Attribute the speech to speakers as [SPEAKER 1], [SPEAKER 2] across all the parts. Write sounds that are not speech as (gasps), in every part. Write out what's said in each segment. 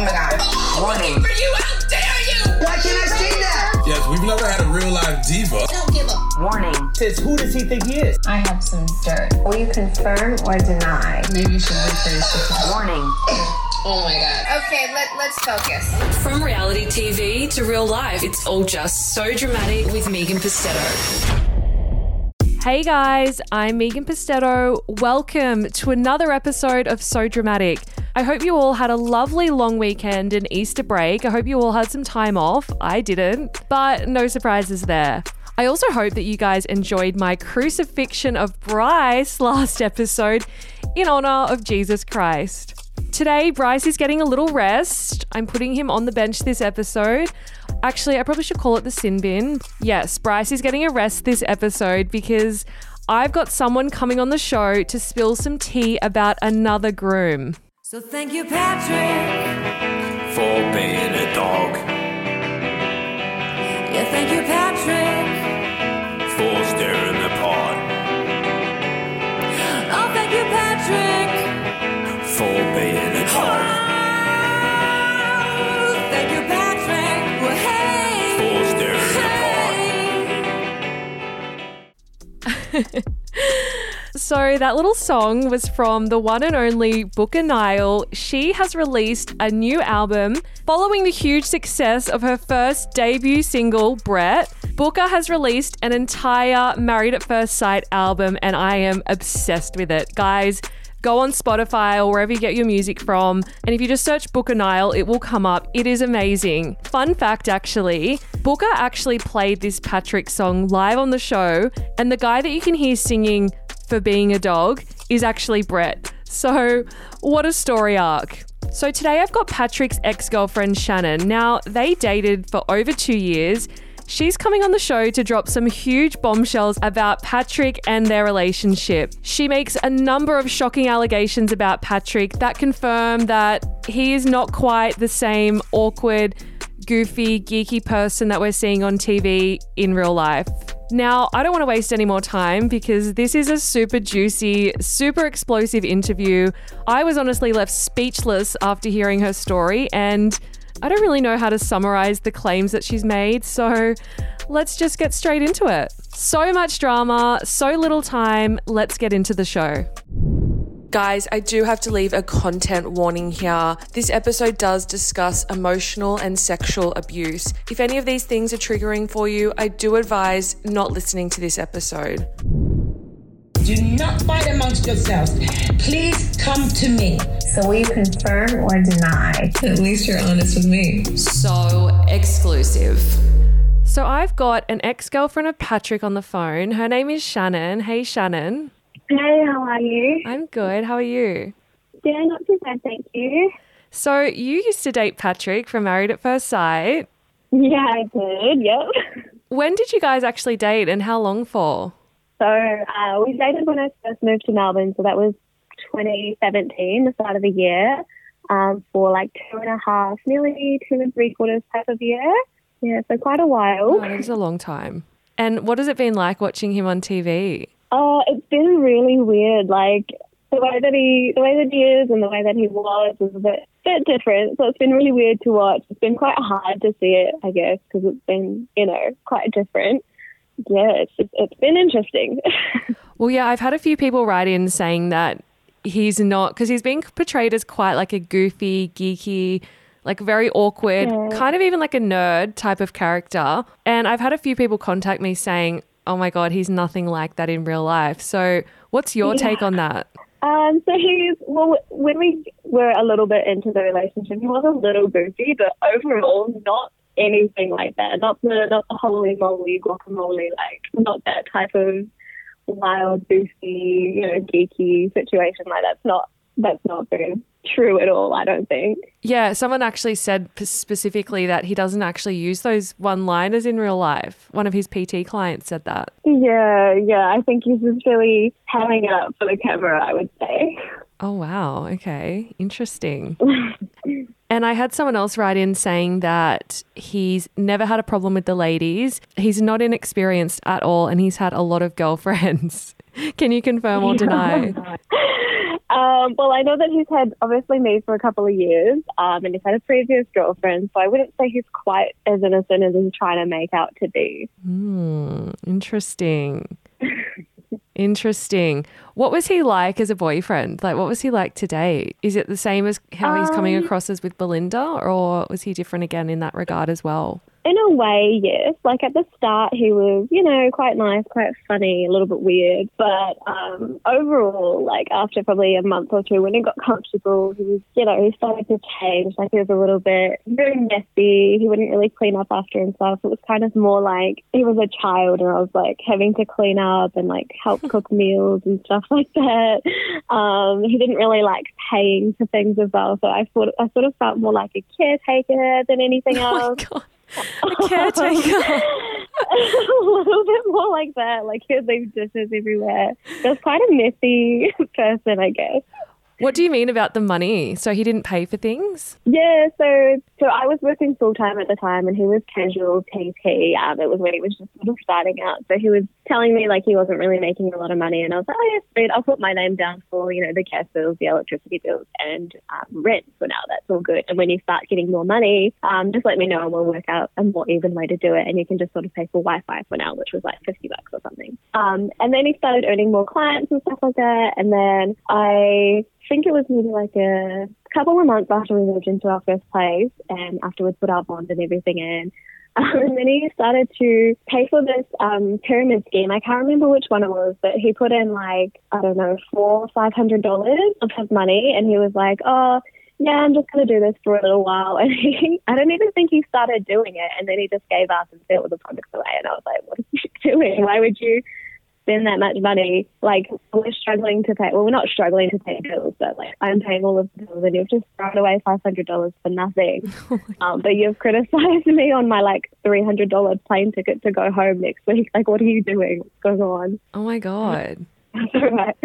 [SPEAKER 1] Oh my god.
[SPEAKER 2] Warning.
[SPEAKER 3] For you, how dare you?
[SPEAKER 1] Why can't I see that?
[SPEAKER 4] Yes, we've never had a real life diva.
[SPEAKER 3] Don't give a
[SPEAKER 2] Warning.
[SPEAKER 5] Sis, who does he think he is?
[SPEAKER 6] I have some dirt.
[SPEAKER 7] Will you confirm or deny?
[SPEAKER 6] Maybe you should rephrase the
[SPEAKER 2] Warning.
[SPEAKER 3] Oh my god.
[SPEAKER 8] Okay, let, let's focus.
[SPEAKER 9] From reality TV to real life, it's all just so dramatic with Megan Pustetto.
[SPEAKER 10] Hey guys, I'm Megan Pustetto. Welcome to another episode of So Dramatic. I hope you all had a lovely long weekend and Easter break. I hope you all had some time off. I didn't, but no surprises there. I also hope that you guys enjoyed my crucifixion of Bryce last episode in honor of Jesus Christ. Today, Bryce is getting a little rest. I'm putting him on the bench this episode. Actually, I probably should call it the sin bin. Yes, Bryce is getting a rest this episode because I've got someone coming on the show to spill some tea about another groom.
[SPEAKER 9] So thank you, Patrick.
[SPEAKER 4] For being a dog.
[SPEAKER 9] Yeah, thank you, Patrick.
[SPEAKER 4] For stirring the pot.
[SPEAKER 9] Oh, thank you, Patrick.
[SPEAKER 4] For being a oh, dog.
[SPEAKER 9] Oh, thank you, Patrick. Well, hey.
[SPEAKER 4] For stirring the pot. (laughs)
[SPEAKER 10] So, that little song was from the one and only Booker Nile. She has released a new album following the huge success of her first debut single, Brett. Booker has released an entire Married at First Sight album, and I am obsessed with it. Guys, go on Spotify or wherever you get your music from. And if you just search Booker Nile, it will come up. It is amazing. Fun fact actually, Booker actually played this Patrick song live on the show, and the guy that you can hear singing for being a dog is actually Brett. So, what a story arc. So, today I've got Patrick's ex girlfriend Shannen. Now, they dated for over two years. She's coming on the show to drop some huge bombshells about Patrick and their relationship. She makes a number of shocking allegations about Patrick that confirm that he is not quite the same awkward, goofy, geeky person that we're seeing on TV in real life. Now, I don't want to waste any more time because this is a super juicy, super explosive interview. I was honestly left speechless after hearing her story, and I don't really know how to summarize the claims that she's made, so let's just get straight into it. So much drama, so little time. Let's get into the show. Guys, I do have to leave a content warning here. This episode does discuss emotional and sexual abuse. If any of these things are triggering for you, I do advise not listening to this episode.
[SPEAKER 6] Do not fight amongst yourselves. Please come to me.
[SPEAKER 7] So will you confirm or deny? (laughs)
[SPEAKER 8] At least you're honest with me.
[SPEAKER 9] So exclusive.
[SPEAKER 10] So I've got an ex girlfriend of Patrick on the phone. Her name is Shannen. Hey, Shannen.
[SPEAKER 11] Hey, how are you?
[SPEAKER 10] I'm good. How are you?
[SPEAKER 11] Yeah, not too bad, thank you.
[SPEAKER 10] So you used to date Patrick from Married at First Sight.
[SPEAKER 11] Yeah, I did, yep.
[SPEAKER 10] When did you guys actually date and how long for?
[SPEAKER 11] So uh, we dated when I first moved to Melbourne, so that was 2017, the start of the year, um, for like two and a half, nearly two and three quarters type of year. Yeah, so quite a while.
[SPEAKER 10] Oh, it was a long time. And what has it been like watching him on TV?
[SPEAKER 11] Oh, it's been really weird. Like the way that he, the way that he is, and the way that he was is a bit, bit different. So it's been really weird to watch. It's been quite hard to see it, I guess, because it's been, you know, quite different. Yeah, it's just, it's been interesting. (laughs)
[SPEAKER 10] Well, yeah, I've had a few people write in saying that he's not, because he's being portrayed as quite like a goofy, geeky, like very awkward,
[SPEAKER 11] Yeah.
[SPEAKER 10] kind of even like a nerd type of character. And I've had a few people contact me saying, oh my God, he's nothing like that in real life. So what's your take on that?
[SPEAKER 11] Um, so he's well. When we were a little bit into the relationship, he was a little goofy, but overall, not anything like that. Not the not the holy moly guacamole, like not that type of wild, goofy, you know, geeky situation. Like that's not that's not very true at all. I don't think.
[SPEAKER 10] Yeah, someone actually said specifically that he doesn't actually use those one liners in real life. One of his PT clients said that.
[SPEAKER 11] Yeah, yeah. I think he's just really having it up for the camera. I would say.
[SPEAKER 10] Oh, wow. Okay. Interesting. (laughs) and I had someone else write in saying that he's never had a problem with the ladies. He's not inexperienced at all and he's had a lot of (laughs) girlfriends. Can you confirm or deny? (laughs)
[SPEAKER 11] Um, well, I know that he's had obviously me for a couple of years, um, and he's had a previous girlfriend, so I wouldn't say he's quite as innocent as he's trying to make out to be.
[SPEAKER 10] Hmm, interesting. Interesting. What was he like as a boyfriend? Like, what was he like today? Is it the same as how he's coming
[SPEAKER 11] Um,
[SPEAKER 10] across as with Belinda, or was he different again in that regard as well?
[SPEAKER 11] In a way, yes. Like at the start, he was, you know, quite nice, quite funny, a little bit weird. But um, overall, like after probably a month or two, when he got comfortable, he was, you know, he started to change. Like he was a little bit very messy. He wouldn't really clean up after himself. It was kind of more like he was a child, and I was like having to clean up and like help cook (laughs) meals and stuff (laughs) like that. Um, he didn't really like paying for things as well. So I thought I sort of felt more like a caretaker than anything (laughs)
[SPEAKER 10] Oh
[SPEAKER 11] else.
[SPEAKER 10] my god, a caretaker. (laughs)
[SPEAKER 11] a little bit more like that. Like he'd leave dishes everywhere. He was quite a messy (laughs) person, I guess.
[SPEAKER 10] What do you mean about the money? So he didn't pay for things?
[SPEAKER 11] Yeah, so so I was working full time at the time, and he was casual PT. Um, it was when he was just sort of starting out. So he was telling me like he wasn't really making a lot of money, and I was like, oh yes, sweet. I'll put my name down for you know the gas bills, the electricity bills, and um, rent for now. That's all good. And when you start getting more money, um, just let me know, and we'll work out a more even way to do it. And you can just sort of pay for Wi-Fi for now, which was like fifty bucks or something. Um, and then he started earning more clients and stuff like that. And then I think it was maybe like a couple of months after we moved into our first place and afterwards put our bond and everything in. (laughs) Um, and then he started to pay for this um, pyramid scheme. I can't remember which one it was, but he put in like, I don't know, four, five hundred dollars of his money and he was like, Oh, yeah, I'm just gonna do this for a little while (laughs) and he I don't even think he started doing it and then he just gave up and threw all the products away and I was like, What are you (laughs) doing? Why would you spend that much money. Like we're struggling to pay. Well, we're not struggling to pay bills, but like I'm paying all of the bills, and you've just thrown away five hundred dollars for nothing. (laughs) um, but you've criticised me on my like three hundred dollar plane ticket to go home next week. (laughs) Like, what are you doing? What's going on?
[SPEAKER 10] Oh my god.
[SPEAKER 11] That's (laughs) all right.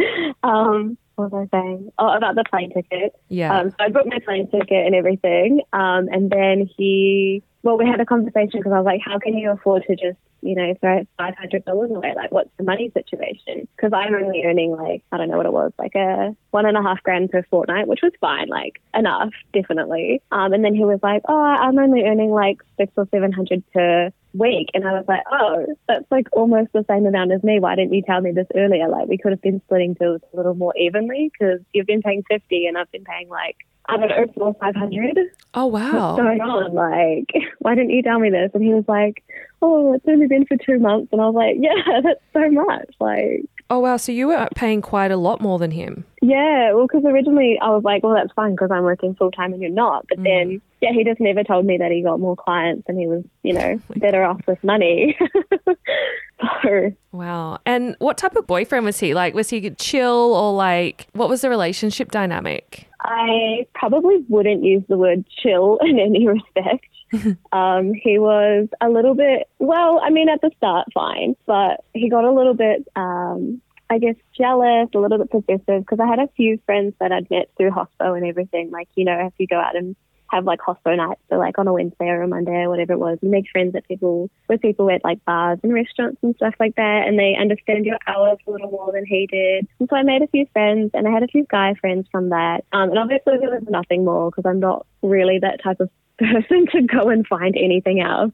[SPEAKER 11] Um, what was I saying? Oh, about the plane ticket.
[SPEAKER 10] Yeah.
[SPEAKER 11] Um, so I booked my plane ticket and everything. Um, and then he, well, we had a conversation because I was like, how can you afford to just, you know, throw $500 away? Like, what's the money situation? Because I'm only earning like, I don't know what it was, like a one and a half grand per fortnight, which was fine, like enough, definitely. Um, and then he was like, oh, I'm only earning like six or 700 per week. And I was like, oh, that's like almost the same amount as me. Why didn't you tell me this earlier? Like, we could have been splitting bills a little more evenly because you've been paying 50 and I've been paying like, I don't know, four, 500.
[SPEAKER 10] oh wow.
[SPEAKER 11] What's going on? Like, why didn't you tell me this? And he was like, oh, it's only been for two months. And I was like, yeah, (laughs) that's so much. Like,
[SPEAKER 10] Oh wow. So you were paying quite a lot more than him.
[SPEAKER 11] yeah, well, because originally I was like, well, that's fine because I'm working full time and you're not. But mm. then, yeah, he just never told me that he got more clients and he was, you know, (laughs) better off with money. (laughs) so,
[SPEAKER 10] Wow. And what type of boyfriend was he? Like, was he chill or like, what was the relationship dynamic?
[SPEAKER 11] I probably wouldn't use the word chill (laughs) in any respect. (laughs) um, he was a little bit, well, I mean, at the start, fine, but he got a little bit, um, I guess, jealous, a little bit possessive because I had a few friends that I'd met through hospo and everything. Like, you know, if you go out and have like hospo nights, so like on a Wednesday or a Monday or whatever it was, you make friends at people with people at like bars and restaurants and stuff like that, and they understand your hours a little more than he did. And so I made a few friends, and I had a few guy friends from that. Um, and obviously there was nothing more because I'm not really that type of (laughs) person to go and find anything else.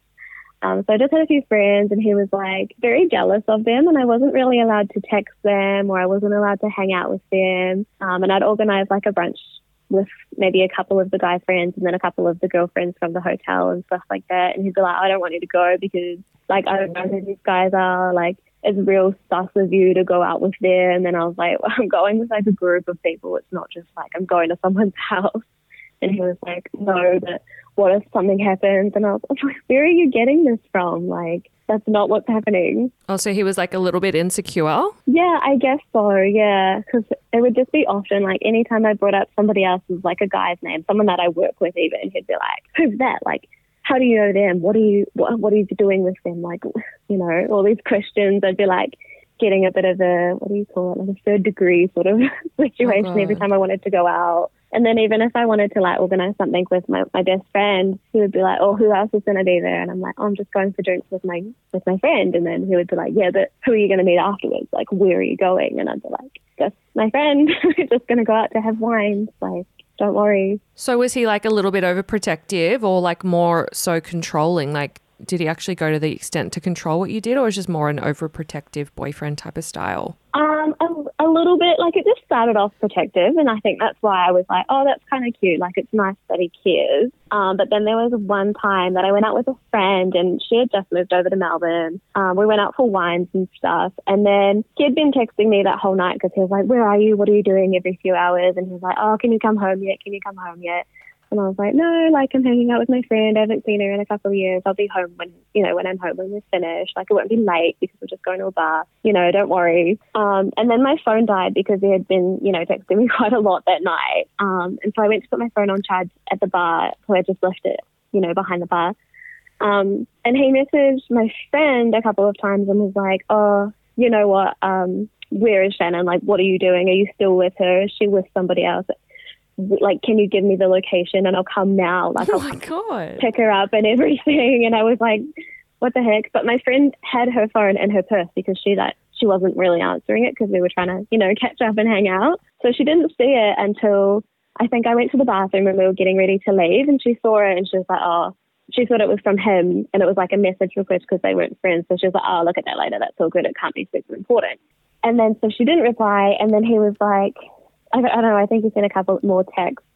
[SPEAKER 11] Um, so I just had a few friends, and he was like very jealous of them, and I wasn't really allowed to text them, or I wasn't allowed to hang out with them. Um, and I'd organize like a brunch with maybe a couple of the guy friends and then a couple of the girlfriends from the hotel and stuff like that. And he'd be like, I don't want you to go because like I don't know who these guys are. Like it's real sus of you to go out with them. And then I was like, (laughs) well, I'm going with like a group of people. It's not just like I'm going to someone's (laughs) house. And he was like, no, but what if something happens? And I was like, where are you getting this from? Like, that's not what's happening.
[SPEAKER 10] Oh, so he was like a little bit insecure.
[SPEAKER 11] Yeah, I guess so. Yeah, because it would just be often like anytime I brought up somebody else's like a guy's name, someone that I work with, even he'd be like, "Who's that?" Like, how do you know them? What are you what, what are you doing with them? Like, you know, all these questions. I'd be like getting a bit of a what do you call it, like a third degree sort of (laughs) situation oh,
[SPEAKER 10] every
[SPEAKER 11] time I wanted to go out. And then even if I wanted to like organize something with my, my best friend, he would be like, "Oh, who else is going to be there?" And I'm like, oh, "I'm just going for drinks with my with my friend." And then he would be like, "Yeah, but who are you going to meet afterwards? Like, where are you going?" And I'd be like, "Just my friend. (laughs) We're just going to go out to have wine. Like, don't worry."
[SPEAKER 10] So was he like a little bit overprotective or like more so controlling? Like, did he actually go to the extent to control what you did, or was just more an overprotective boyfriend type of style?
[SPEAKER 11] Um, a, a little bit. Like it just started off protective, and I think that's why I was like, "Oh, that's kind of cute. Like it's nice that he cares." Um, but then there was one time that I went out with a friend, and she had just moved over to Melbourne. Um, we went out for wines and stuff, and then he had been texting me that whole night because he was like, "Where are you? What are you doing?" Every few hours, and he was like, "Oh, can you come home yet? Can you come home yet?" And I was like, no, like I'm hanging out with my friend. I haven't seen her in a couple of years. I'll be home when, you know, when I'm home when we're finished. Like it won't be late because we're just going to a bar. You know, don't worry. Um, and then my phone died because he had been, you know, texting me (laughs) quite a lot that night. Um, and so I went to put my phone on charge at the bar. So I just left it, you know, behind the bar. Um, and he messaged my friend a couple of times and was like, oh, you know what? Um, where is Shannen? Like, what are you doing? Are you still with her? Is she with somebody else? Like, can you give me the location and I'll come now? Like,
[SPEAKER 10] Oh
[SPEAKER 11] I'll
[SPEAKER 10] my god.
[SPEAKER 11] pick her up and everything. And I was like, what the heck? But my friend had her phone in her purse because she like she wasn't really answering it because we were trying to, you know, catch up and hang out. So she didn't see it until I think I went to the bathroom and we were getting ready to leave and she saw it and she was like, oh, she thought it was from him and it was like a message request because they weren't friends. So she was like, oh, look at that later. That's all good. It can't be super important. And then so she didn't reply. And then he was like, I, I don't know, I think he sent a couple more texts.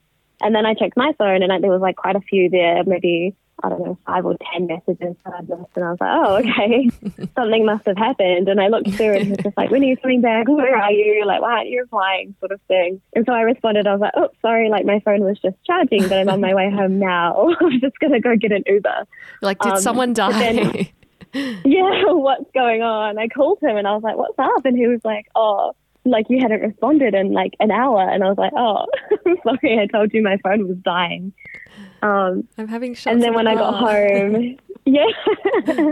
[SPEAKER 11] And then I checked my phone and I, there was like quite a few there, maybe, I don't know, five or 10 messages that I'd missed. And I was like, oh, okay, (laughs) something must have happened. And I looked through and he was just like, when are you coming back? Where are you? Like, why aren't you replying? Sort of thing. And so I responded, I was like, oh, sorry, like my phone was just charging, but I'm on my way home now. (laughs) I'm just going to go get an Uber.
[SPEAKER 10] Like, did
[SPEAKER 11] Um,
[SPEAKER 10] someone die? (laughs)
[SPEAKER 11] yeah, what's going on? I called him and I was like, what's up? And he was like, oh, like you hadn't responded in like an hour. And I was like, oh, I'm (laughs) sorry, I told you my phone was dying. Um,
[SPEAKER 10] I'm having shots.
[SPEAKER 11] and then when I got home, (laughs) yeah.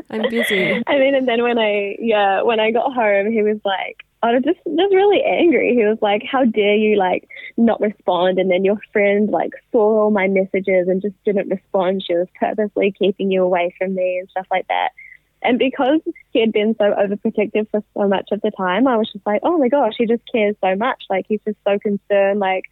[SPEAKER 10] I'm busy. (laughs)
[SPEAKER 11] I mean, and then when I, yeah, when I got home, he was like, I was just, just really angry. He was like, how dare you like not respond? And then your friend like saw all my messages and just didn't respond. She was purposely keeping you away from me and stuff like that. And because he had been so overprotective for so much of the time, I was just like, oh my gosh, he just cares so much. Like he's just so concerned. Like,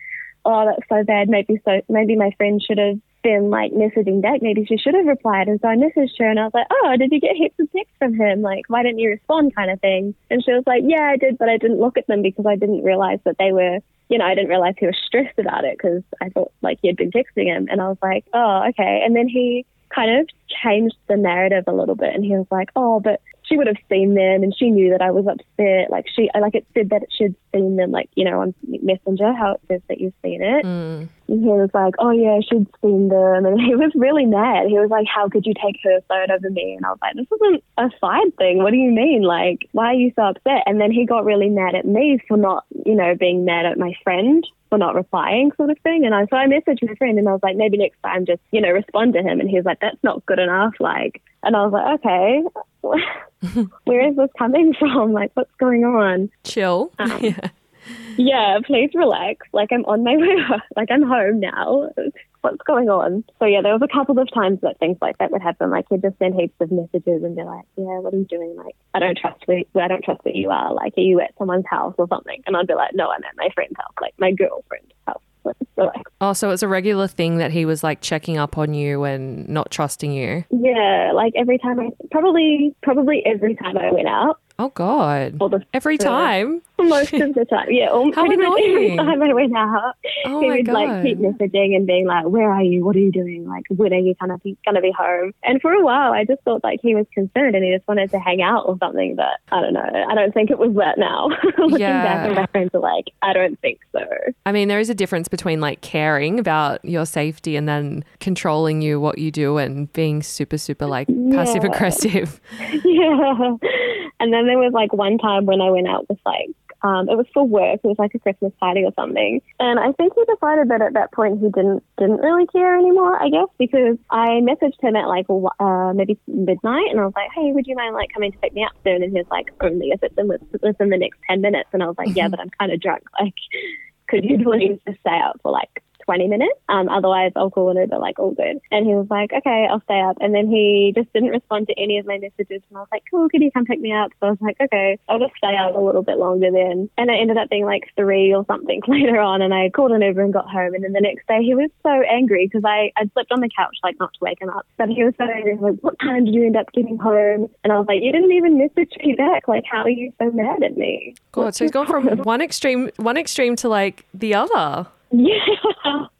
[SPEAKER 11] oh, that's so bad. Maybe so. Maybe my friend should have been like messaging back. Maybe she should have replied. And so I messaged her and I was like, oh, did you get heaps of texts from him? Like, why didn't you respond? Kind of thing. And she was like, yeah, I did, but I didn't look at them because I didn't realize that they were. You know, I didn't realize he was stressed about it because I thought like he had been texting him, and I was like, oh, okay. And then he kind of changed the narrative a little bit and he was like, oh, but she would have seen them and she knew that I was upset. Like she, like it said that she'd seen them, like, you know, on Messenger, how it says that you've seen it.
[SPEAKER 10] Mm.
[SPEAKER 11] And he was like, oh yeah, she'd seen them. And (laughs) he was really mad. He was like, how could you take her phone over me? And I was like, this isn't a side thing. What do you mean? Like, why are you so upset? And then he got really mad at me for not, you know, being mad at my friend for not replying sort of thing. And I, so I messaged my friend and I was like, maybe next time just, you know, respond to him. And he was like, that's not good enough. Like, and I was like, okay, (laughs) where is this coming from? Like, what's going on?
[SPEAKER 10] Chill. Um, (laughs) yeah.
[SPEAKER 11] Yeah, please relax. Like I'm on my way. (laughs) Like I'm home now. What's going on? So yeah, there was a couple of times that things like that would happen. Like he'd just send heaps of messages and be like, "Yeah, what are you doing? Like I don't trust where I don't trust where you are. Like are you at someone's house or something?" And I'd be like, "No, I'm at my friend's house. Like my girlfriend's house." (laughs) Like.
[SPEAKER 10] Oh, so it's a regular thing that he was like checking up on you and not trusting you.
[SPEAKER 11] Yeah, like every time I probably probably every time I went out
[SPEAKER 10] Oh God.
[SPEAKER 11] the
[SPEAKER 10] Every time. (laughs)
[SPEAKER 11] most of the time. Yeah, all, (laughs)
[SPEAKER 10] How
[SPEAKER 11] pretty much every
[SPEAKER 10] annoying.
[SPEAKER 11] time I went out,
[SPEAKER 10] Oh
[SPEAKER 11] he would like keep messaging and being like, "Where are you? What are you doing? Like, when are you gonna be gonna be home?" And for a while, I just thought like he was concerned and he just wanted to hang out or something. But I don't know. I don't think it was that now. (laughs) Looking
[SPEAKER 10] Yeah.
[SPEAKER 11] back, and my friends are like, "I don't think so."
[SPEAKER 10] I mean, there is a difference between like caring about your safety and then controlling you, what you do, and being super, super like passive aggressive.
[SPEAKER 11] yeah. And then there was like one time when I went out with like, um, it was for work. It was like a Christmas party or something. And I think he decided that at that point he didn't didn't really care anymore. I guess because I messaged him at like uh, maybe midnight, and I was like, "Hey, would you mind like coming to pick me up soon?" And he was like, "Only if it's in within the next ten minutes." And I was like, "Yeah, but I'm kind of drunk. Like, could you please just stay out for like 20 minutes. Um, otherwise, I'll call an Uber, like, all good. And he was like, okay, I'll stay up. And then he just didn't respond to any of my messages. And I was like, cool, can you come pick me up? So I was like, okay, I'll just stay out a little bit longer then. And it ended up being like three or something (laughs) later on. And I called an Uber and got home. And then the next day, he was so angry because I I'd slept on the couch, like, not to wake him up. But he was so angry. Like, what time did you end up getting home? And I was like, you didn't even message me back. Like, how are you so mad at me?
[SPEAKER 10] God, so he's gone from one extreme one extreme to like the other.
[SPEAKER 11] Yeah. (laughs)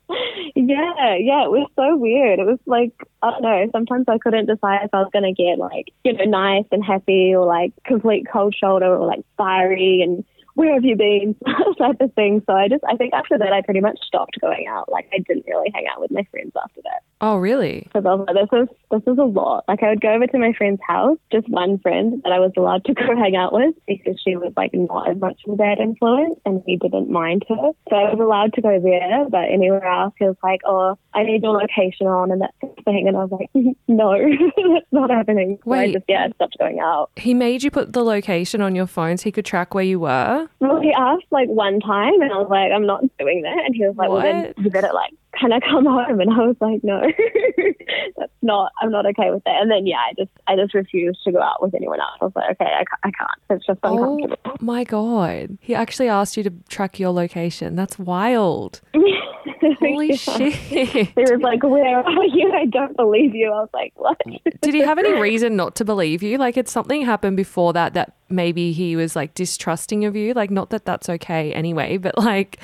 [SPEAKER 11] Yeah, yeah, it was so weird. It was like, I don't know, sometimes I couldn't decide if I was going to get like, you know, nice and happy or like complete cold shoulder or like fiery and where have you been (laughs) type of thing. So I just, I think after that, I pretty much stopped going out. Like I didn't really hang out with my friends after that.
[SPEAKER 10] Oh, really?
[SPEAKER 11] Because I was like, this is, this is a lot. Like I would go over to my friend's house, just one friend that I was allowed to (laughs) go hang out with because she was like not as much of a bad influence and he didn't mind her. So I was allowed to go there, but anywhere else he was like, oh, I need your location on and that thing. And I was like, (laughs) no, (laughs) that's not happening. So I
[SPEAKER 10] Wait.
[SPEAKER 11] just, yeah, stopped going out.
[SPEAKER 10] He made you put the location on your phone so he could track where you were.
[SPEAKER 11] Well, he asked like one time, and I was like, I'm not doing that. And he was like, Well, then you better like, can I come (laughs) home? And I was like, No, (laughs) that's not. I'm not okay with that. And then yeah, I just, I just refused to go out with anyone else. I was like, Okay, I, I can't. It's just
[SPEAKER 10] oh
[SPEAKER 11] uncomfortable.
[SPEAKER 10] Oh my god. He actually asked you to track your location. That's wild. (laughs) Holy
[SPEAKER 11] Yeah.
[SPEAKER 10] shit.
[SPEAKER 11] He was like, Where are you? I don't believe you. I was like, What?
[SPEAKER 10] Did he have any reason not to believe you? Like, had something happened before that that maybe he was like distrusting of you? Like, not that that's okay anyway, but like,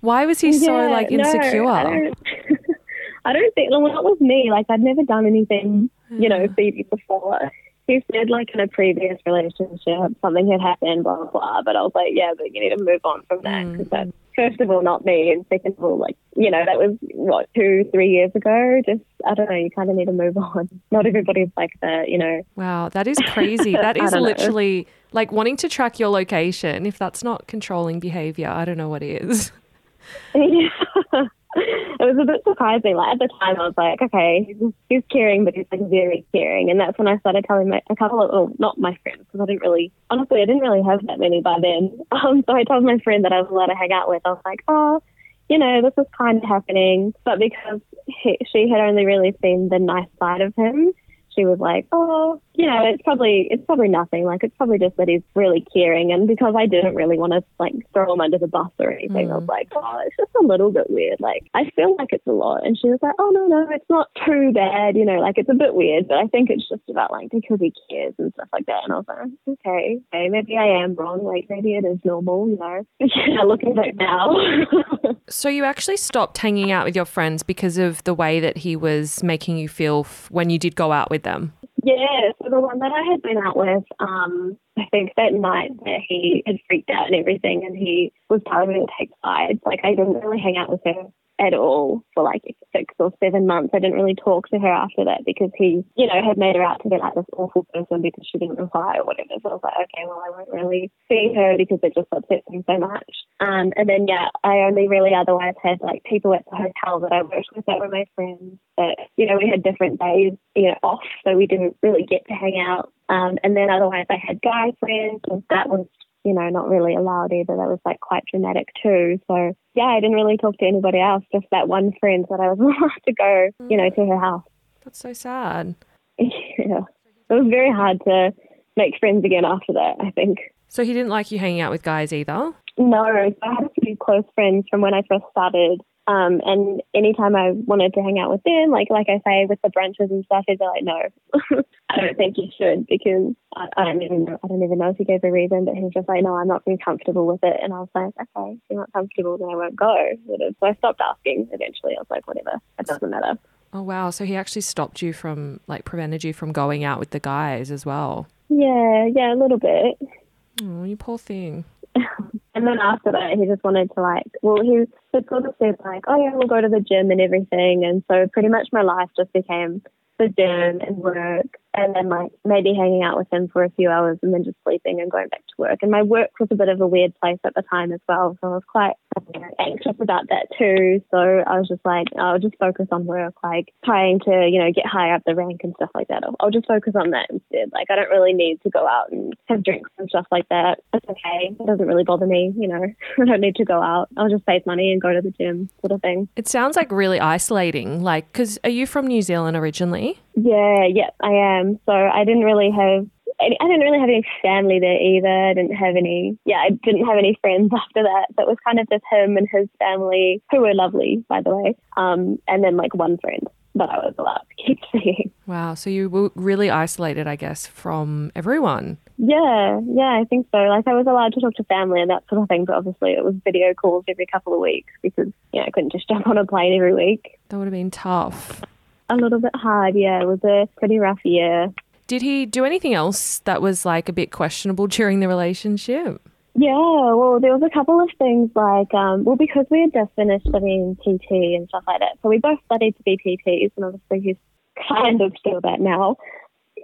[SPEAKER 10] why was he so
[SPEAKER 11] Yeah,
[SPEAKER 10] like
[SPEAKER 11] no,
[SPEAKER 10] insecure?
[SPEAKER 11] I don't, (laughs) I don't think, well, that was me. Like, I'd never done anything, you know, Phoebe before. He said, like, in a previous relationship, something had happened, blah, blah, blah. But I was like, yeah, but you need to move on from that mm. because that's, first of all, not me. And second of all, like, you know, that was, what, two, three years ago? Just, I don't know, you kind of need to move (laughs) on. Not everybody's like that, you know.
[SPEAKER 10] Wow, that is (laughs) crazy. that is
[SPEAKER 11] I know.
[SPEAKER 10] literally like wanting to track your location. If that's not controlling behavior, I don't know what is. (laughs)
[SPEAKER 11] Yeah. it was a bit surprising. Like at the time, I was like, okay, he's, caring, but he's like very caring. And that's when I started telling my, a couple of, well, not my friends, because I didn't really, honestly, I didn't really have that many by then. (laughs) Um, so I told my friend that I was allowed to hang out with. I was like, oh, you know, this is kind of happening. But because he, she had only really seen the nice side of him, she was like, "Oh, you know, it's probably it's probably nothing. Like it's probably just that he's really caring." And because I didn't really want to like throw him under the bus or anything, I was mm. like, "Oh, it's just a little bit weird. Like I feel like it's a lot." And she was like, "Oh no, no, it's not too bad. You know, like it's a bit weird, but I think it's just about like because he cares and stuff like that." And I was like, "Okay, okay, maybe I am wrong. Like maybe it is normal. You know." yeah, looking back now. (laughs)
[SPEAKER 10] So you actually stopped hanging out with your friends because of the way that he was making you feel f- when you did go out with them.
[SPEAKER 11] Yeah, so the one that I had been out with, um, I think that night that he had freaked out and everything, and he was telling me to take sides. Like I didn't really hang out with her at all for like six or seven months. I didn't really talk to her after that because he, you know, had made her out to be like this awful person because she didn't reply or whatever. So I was like, okay, well, I won't really see her because it just upsets me so much. Um, and then yeah, I only really otherwise had like people at the hotel that I worked with that were my friends. That you know, we had different days, you know, off, so we didn't really get to hang out. Um, and then otherwise, I had guy friends, and that was you know, not really allowed either. That was like quite dramatic too. So yeah, I didn't really talk to anybody else, just that one friend that I was (laughs) allowed to go, you know, to her house.
[SPEAKER 10] That's so sad. (laughs)
[SPEAKER 11] yeah. It was very hard to make friends again after that, I think.
[SPEAKER 10] So he didn't like you hanging out with guys either.
[SPEAKER 11] No, I had a few close friends from when I first started. Um, and anytime I wanted to hang out with them, like like I say, with the brunches and stuff, he'd be like, "No, (laughs) I don't think you should," because I, I don't even know. I don't even know if he gave a reason, but he was just like, "No, I'm not very comfortable with it." And I was like, "Okay, if you're not comfortable, then I won't go." So I stopped asking. Eventually, I was like, "Whatever, it doesn't matter."
[SPEAKER 10] Oh wow, so he actually stopped you from like prevented you from going out with the guys as well.
[SPEAKER 11] Yeah, yeah, a little bit.
[SPEAKER 10] Oh, you poor thing.
[SPEAKER 11] And then after that, he just wanted to like, well, he he sort of said like, oh yeah, we'll go to the gym and everything. And so pretty much my life just became the gym and work. and then like maybe hanging out with him for a few hours and then just sleeping and going back to work. And my work was a bit of a weird place at the time as well, so I was quite anxious about that too. So I was just like, I'll just focus on work, like trying to you know get higher up the rank and stuff like that. I'll, I'll just focus on that instead. Like I don't really need to go out and have drinks and stuff like that. It's okay. It doesn't really bother me. You know, (laughs) I don't need to go out. I'll just save money and go to the gym, sort of thing.
[SPEAKER 10] It sounds like really isolating. Like, because are you from New Zealand originally?
[SPEAKER 11] Yeah, yeah, I am. So I didn't really have. I didn't really have any family there either. I didn't have any, yeah, I didn't have any friends (laughs) after that. So it was kind of just him and his family, who were lovely, by the way, um, and then like one friend that I was allowed to keep (laughs) seeing.
[SPEAKER 10] Wow. So you were really isolated, I guess, from everyone.
[SPEAKER 11] Yeah, yeah, I think so. Like I was allowed to talk to family and that sort of thing, but obviously it was video calls every couple of weeks because, you know, I couldn't just (laughs) jump on a plane every week.
[SPEAKER 10] That would have been tough.
[SPEAKER 11] A little bit hard, yeah. It was a pretty rough year.
[SPEAKER 10] Did he do anything else that was like a bit questionable (laughs) during the relationship?
[SPEAKER 11] Yeah, well, there was a couple of things like, um, well, because we had just finished studying PT and stuff like that, so we both studied to be PTs, and obviously he's kind of still that now.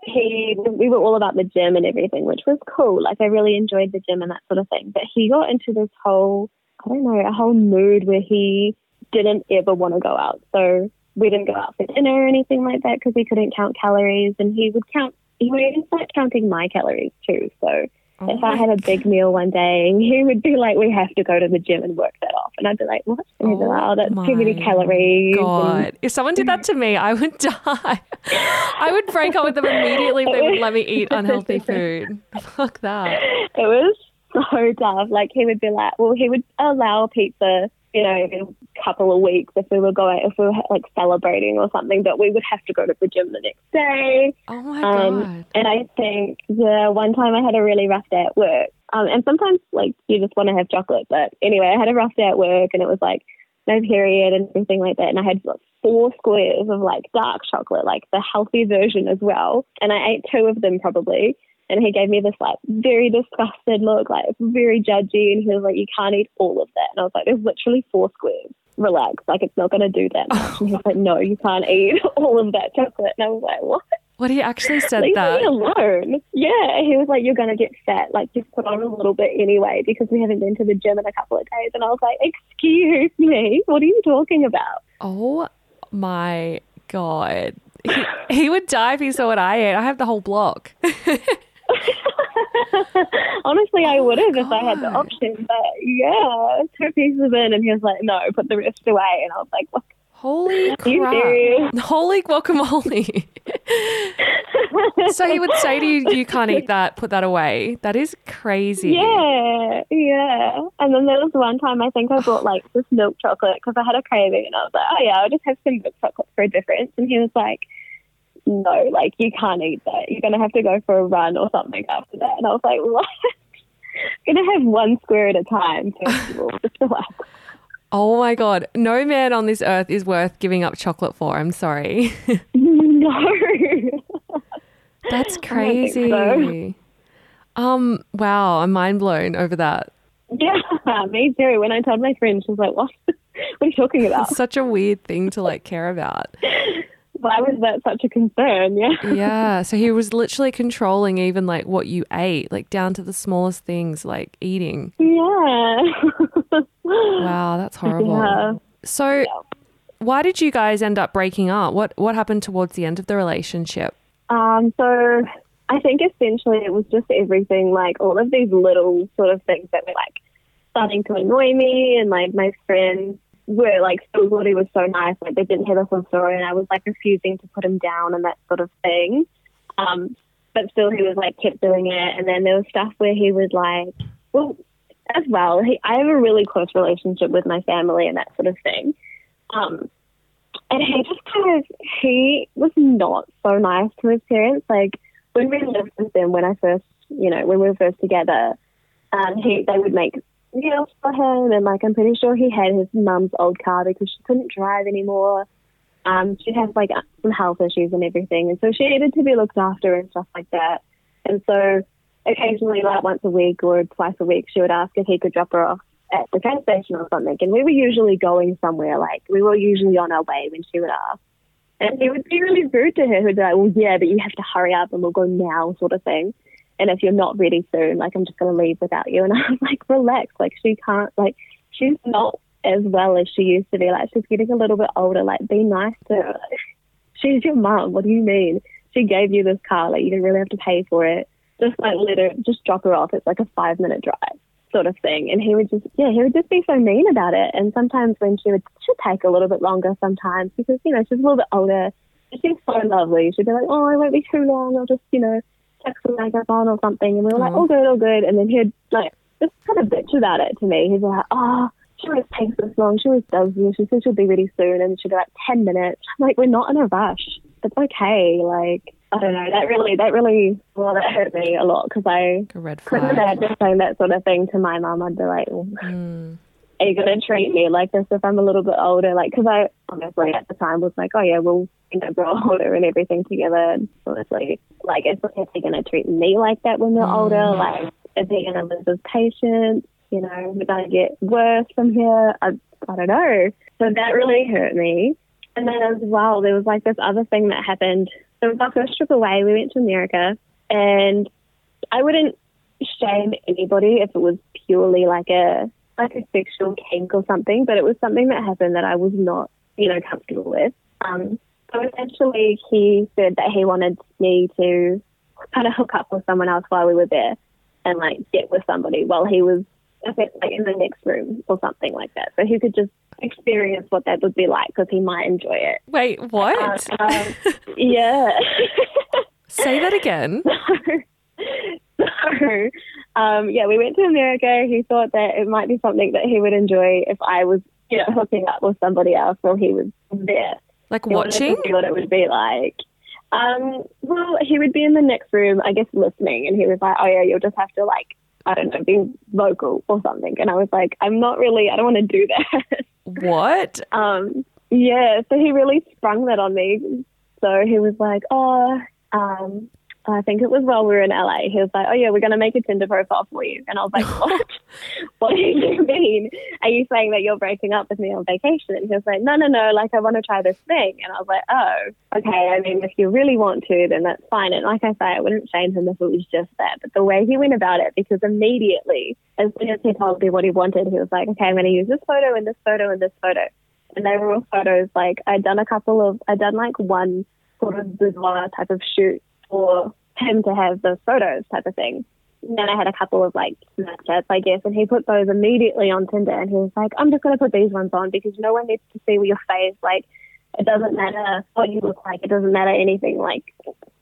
[SPEAKER 11] He, we were all about the gym and everything, which was cool. Like, I really enjoyed the gym and that sort of thing. But he got into this whole, I don't know, a whole mood where he didn't ever want to go out. So we didn't go out for dinner or anything like that because he couldn't count calories, and he would count. He would even start counting my calories too. So
[SPEAKER 10] Oh
[SPEAKER 11] if I had a big meal one day, (laughs) he would be like, "We have to go to the gym and work that off," and I'd be like, "What?" And he'd be like, "Oh, that's too many calories." and-
[SPEAKER 10] God, if someone did that to me, I would (laughs) die. I would break up with them immediately if they would let me eat unhealthy food. (laughs) Fuck that.
[SPEAKER 11] it was so tough. Like he would be like, well, he would allow pizza, you know, in a couple of weeks if we were going, if we were like celebrating or something, but we would have to go to the gym the next day.
[SPEAKER 10] Oh my
[SPEAKER 11] Um,
[SPEAKER 10] god.
[SPEAKER 11] and I think the one time I had a really rough day at work, um, and sometimes like you just want to have chocolate, but anyway, I had a rough day at work, and it was like no period and everything like that, and I had like four squares of like dark chocolate, like the healthy version as well, and I ate two of them probably. And he gave me this like very disgusted look, like very judgy, and he was like, "You can't eat all of that." And I was like, "There's literally four squares. Relax, like it's not going to do that." much." And he was like, "No, you can't eat (laughs) all of that chocolate." And I was like, "What?"
[SPEAKER 10] What he actually said
[SPEAKER 11] Leave
[SPEAKER 10] that.
[SPEAKER 11] me alone. Yeah, he was like, "You're gonna get fat. Like, just put on a little bit anyway, because we haven't been to the gym in a couple of days." And I was like, "Excuse me, what are you talking about?"
[SPEAKER 10] Oh my god. He, he would die if he saw what I ate. I have the whole block. (laughs) (laughs)
[SPEAKER 11] Honestly, I oh would have if I had the option, but yeah, two pieces in, and he was like, "No, put the rest away," and I was like?
[SPEAKER 10] Holy (laughs) crap. (laughs) Holy guacamole. so he would say to you, you can't eat that, put that away. That is crazy.
[SPEAKER 11] Yeah, yeah. And then there was one time I think I bought (sighs) like this milk chocolate because I had a craving, and I was like, "Oh yeah, I'll just have some milk chocolate for a difference." And he was like, "No, like you can't eat that. You're gonna have to go for a run or something after that." And I was like, (laughs) "What?" I'm gonna have one square at a time. First of all, just relax.
[SPEAKER 10] Oh my God. No man on this earth is worth giving up chocolate for. I'm sorry. (laughs) (laughs)
[SPEAKER 11] No.
[SPEAKER 10] That's
[SPEAKER 11] I don't think
[SPEAKER 10] crazy.
[SPEAKER 11] so.
[SPEAKER 10] Um, wow, I'm mind blown over that.
[SPEAKER 11] yeah, me too. When I told my friend, she was like, "What? what are you talking about?
[SPEAKER 10] It's such a weird thing to like care about.
[SPEAKER 11] Why was that such a concern?" Yeah.
[SPEAKER 10] Yeah. (laughs) So he was literally controlling even like what you ate, like down to the smallest things, like eating.
[SPEAKER 11] Yeah. (laughs)
[SPEAKER 10] Wow, that's horrible.
[SPEAKER 11] Yeah.
[SPEAKER 10] So why did you guys end up breaking up? What what happened towards the end of the relationship?
[SPEAKER 11] Um, so I think essentially it was just everything, like all of these little sort of things that were like starting to annoy me, and like my friends were like still thought he was so nice, like they didn't hear the full story, and I was like refusing to put him down and that sort of thing. Um, but still, he was like kept doing it, and then there was stuff where he was like, well, as well. He, I have a really close relationship with my family and that sort of thing. Um, and he just kind of he was not so nice to his parents. Like when we lived with them, when I first, you know, when we were first together, um, he they would make meals for him, and like I'm pretty sure he had his mum's old car because she couldn't drive anymore. Um, she had like some health issues and everything, and so she needed to be looked after and stuff like that. And so occasionally, like once a week or twice a week, she would ask if he could drop her off at the train station or something. And we were usually going somewhere, like we were usually on our way when she would ask. And he would be really rude to her. who'd be like, well, yeah, but you have to hurry up and we'll go now, sort of thing. And if you're not ready soon, like, I'm just to leave without you. And (laughs) I was like, relax. Like, she can't, like, she's not as well as she used to be. Like, she's getting a little bit older. Like, be nice to her. she's your mom. What do you mean? She gave you this car. Like, you didn't really have to pay for it. Just, like, let her, just drop her off. It's like a five minute drive sort of thing. And he would just, yeah, he would just be so mean about it. And sometimes when she would, she'd take a little bit longer sometimes because, you know, she's a little bit older. She's so lovely. She'd be like, oh, I won't be too long. I'll just, you know, some makeup on or something. And we were like, all good, all good. And then he'd, like, just kind of bitch about it to me. He's like, oh, she always takes this long. She always does this. She says she'll be ready soon. And she'll be like, 10 minutes. I'm like, we're not in a rush. It's okay. Like, I don't know. That really, that really, well, that hurt me a lot because I couldn't imagine saying that sort of thing to my mum. I'd be like, well, are you to treat me like this if I'm a little bit older? Like, because I honestly at the time was like, oh yeah, we'll, you know, grow older and everything together. Honestly, like, is, is he going to treat me like that when we're older? Like, is he going to lose his patience? You know, we're going to get worse from here. I, I don't know. So that really hurt me. And then as well, there was like this other thing that happened. It was our first trip away. We went to America, and I wouldn't shame anybody if it was purely like a like a sexual kink or something, but it was something that happened that I was not, you know, comfortable with. Um, so essentially, he said that he wanted me to kind of hook up with someone else while we were there, and like get with somebody while he was I think, like in the next room or something like that, so he could just experience what that would be like because he might enjoy it.
[SPEAKER 10] Wait, what?
[SPEAKER 11] Um, yeah. (laughs)
[SPEAKER 10] Say that again. (laughs)
[SPEAKER 11] so, um, yeah, we went to America. He thought that it might be something that he would enjoy if I was, you know, hooking up with somebody else while he was there.
[SPEAKER 10] Like
[SPEAKER 11] He wanted to
[SPEAKER 10] watching?
[SPEAKER 11] what it would be like. Um, well, he would be in the next room, I guess, listening, and he was like, "Oh yeah, you'll just have to like, I don't know, be vocal or something." And I was like, "I'm not really. I don't want to do (laughs) that."
[SPEAKER 10] What?
[SPEAKER 11] um, yeah, so he really sprung that on me. So he was like, oh, um, I think it was while we were in LA. He was like, oh, yeah, we're going to make a Tinder profile for you. And I was like, (laughs) what? what do you mean? Are you saying that you're breaking up with me on vacation? And he was like, no, no, no, like I want to try this thing. And I was like, oh, okay. I mean, if you really want to, then that's fine. And like I say, I wouldn't shame him if it was just that. But the way he went about it, because immediately, as soon as he told me what he wanted, he was like, okay, I'm going to use this photo and this photo and this photo and they were all photos. Like I'd done a couple of, I'd done like one sort of boudoir type of shoot for him to have those photos type of thing. And then I had a couple of like Snapchats, I guess, and he put those immediately on Tinder. And he was like, "I'm just going to put these ones on because no one needs to see your face. Like, it doesn't matter what you look like. It doesn't matter anything. Like,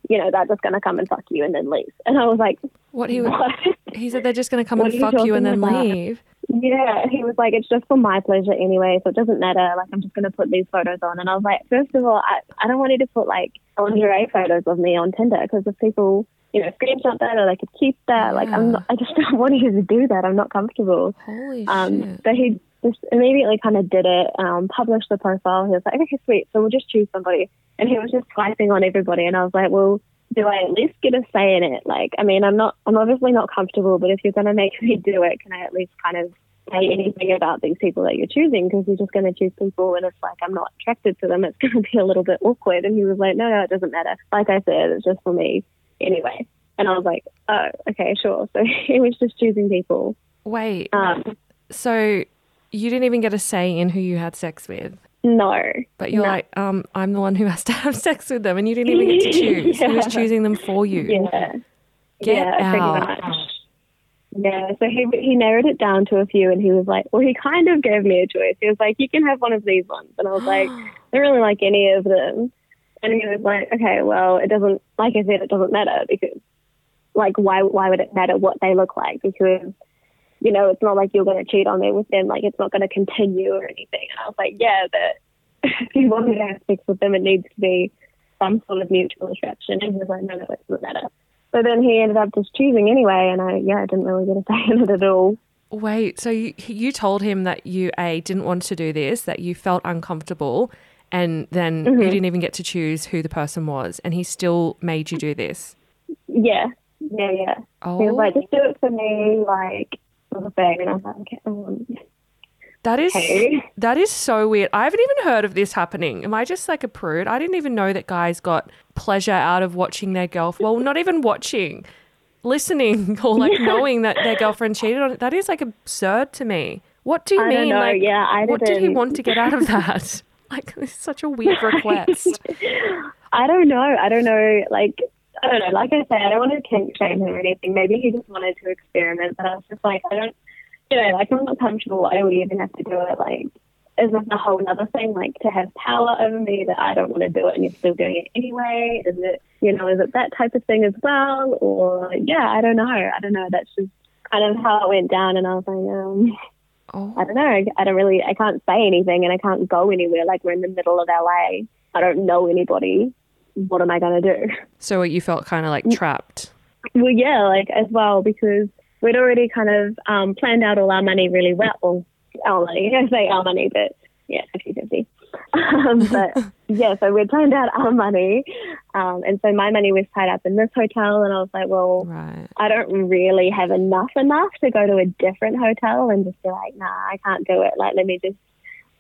[SPEAKER 11] you know, they're just going to come and fuck you and then leave." And I was like,
[SPEAKER 10] What he
[SPEAKER 11] "What?"
[SPEAKER 10] he said they're just going to come (laughs)
[SPEAKER 11] What
[SPEAKER 10] and
[SPEAKER 11] are you
[SPEAKER 10] fuck you and then
[SPEAKER 11] about?
[SPEAKER 10] leave.
[SPEAKER 11] Yeah, he was like, it's just for my pleasure anyway, so it doesn't matter. Like, I'm just going to put these photos on. And I was like, first of all, I, I don't want you to put like lingerie photos of me on Tinder because if people, you know, screenshot that or they could keep that, like, I'm not, I just don't (laughs) want you to do that. I'm not comfortable.
[SPEAKER 10] Holy
[SPEAKER 11] Um,
[SPEAKER 10] shit.
[SPEAKER 11] so he just immediately kind of did it, um, published the profile. He was like, okay, sweet. So we'll just choose somebody. And he was just swiping on everybody. And I was like, well, do I at least get a say in it? Like, I mean, I'm not, I'm obviously not comfortable, but if you're going to make (laughs) me do it, can I at least kind of say anything about these people that you're choosing? Because you're just going to choose people and it's like, I'm not attracted to them. It's (laughs) going to be a little bit awkward. And he was like, no, no, it doesn't matter. Like I said, it's just for me anyway. And I was like, oh, okay, sure. (laughs) So he was just choosing people.
[SPEAKER 10] Wait,
[SPEAKER 11] Um,
[SPEAKER 10] so you didn't even get a say in who you had sex with,
[SPEAKER 11] no.
[SPEAKER 10] but you're
[SPEAKER 11] No.
[SPEAKER 10] like, um, I'm the one who has to (laughs) have sex with them, and you didn't even get to (laughs) choose. He was choosing them for you.
[SPEAKER 11] Yeah.
[SPEAKER 10] Get
[SPEAKER 11] yeah, pretty
[SPEAKER 10] out.
[SPEAKER 11] much. Yeah, so he he narrowed it down to a few, and he was like, "Well, he kind of gave me a choice. He was like, you can have one of these ones,' and I was like, (gasps) I don't really like any of them. And he was like, okay, well, it doesn't. Like I said, it doesn't matter because, like, why why would it matter what they look like? Because, you know, it's not like you're going to cheat on me with them. Like, it's not going to continue or anything. And I was like, yeah, but (laughs) if you want me to have sex with them, it needs to be some sort of mutual attraction. And he was like, no, no, it doesn't matter. So then he ended up just choosing anyway, and I yeah, I didn't really get a say in it at all.
[SPEAKER 10] Wait, so you, you told him that you a didn't want to do this, that you felt uncomfortable, and then
[SPEAKER 11] Mm-hmm.
[SPEAKER 10] you didn't even get to choose who the person was, and he still made you do this.
[SPEAKER 11] Yeah, yeah, yeah.
[SPEAKER 10] Oh,
[SPEAKER 11] He was like, just do it for me, like sort of thing. And I was like, okay. Um,
[SPEAKER 10] That is
[SPEAKER 11] Okay.
[SPEAKER 10] that is so weird. I haven't even heard of this happening. Am I just like a prude? I didn't even know that guys got pleasure out of watching their girlfriend. Well, not even watching, listening (laughs) or like knowing that their girlfriend cheated on it. That is like absurd to me. What do you
[SPEAKER 11] I
[SPEAKER 10] mean?
[SPEAKER 11] know.
[SPEAKER 10] Like,
[SPEAKER 11] Yeah, I did
[SPEAKER 10] what did he want to get out of (laughs) that? (laughs) like, this is such a weird request.
[SPEAKER 11] I don't know. I don't know. Like, I don't know. Like I said, I don't want to kink shame him or anything. Maybe he just wanted to experiment, but I was just like, I don't, you know, like I'm not comfortable. Why do we even have to do it? Like, is this a whole other thing? Like to have power over me that I don't want to do it and you're still doing it anyway? Is it, you know, is it that type of thing as well? Or yeah, I don't know. I don't know. That's just kind of how it went down, and I was like, um.
[SPEAKER 10] Oh,
[SPEAKER 11] I don't know. I don't really. I can't say anything, and I can't go anywhere. Like we're in the middle of LA. I don't know anybody. What am I gonna do?
[SPEAKER 10] so you felt kind of like trapped.
[SPEAKER 11] Well, yeah, like as well because we'd already kind of um, planned out all our money really well. Well, our money. (laughs) I say our money, but yeah, 50-50. Um, (laughs) but yeah, so we'd planned out our money, um, and so my money was tied up in this hotel, and I was like, well,
[SPEAKER 10] Right.
[SPEAKER 11] I don't really have enough enough to go to a different hotel and just be like, nah, I can't do it. Like, let me just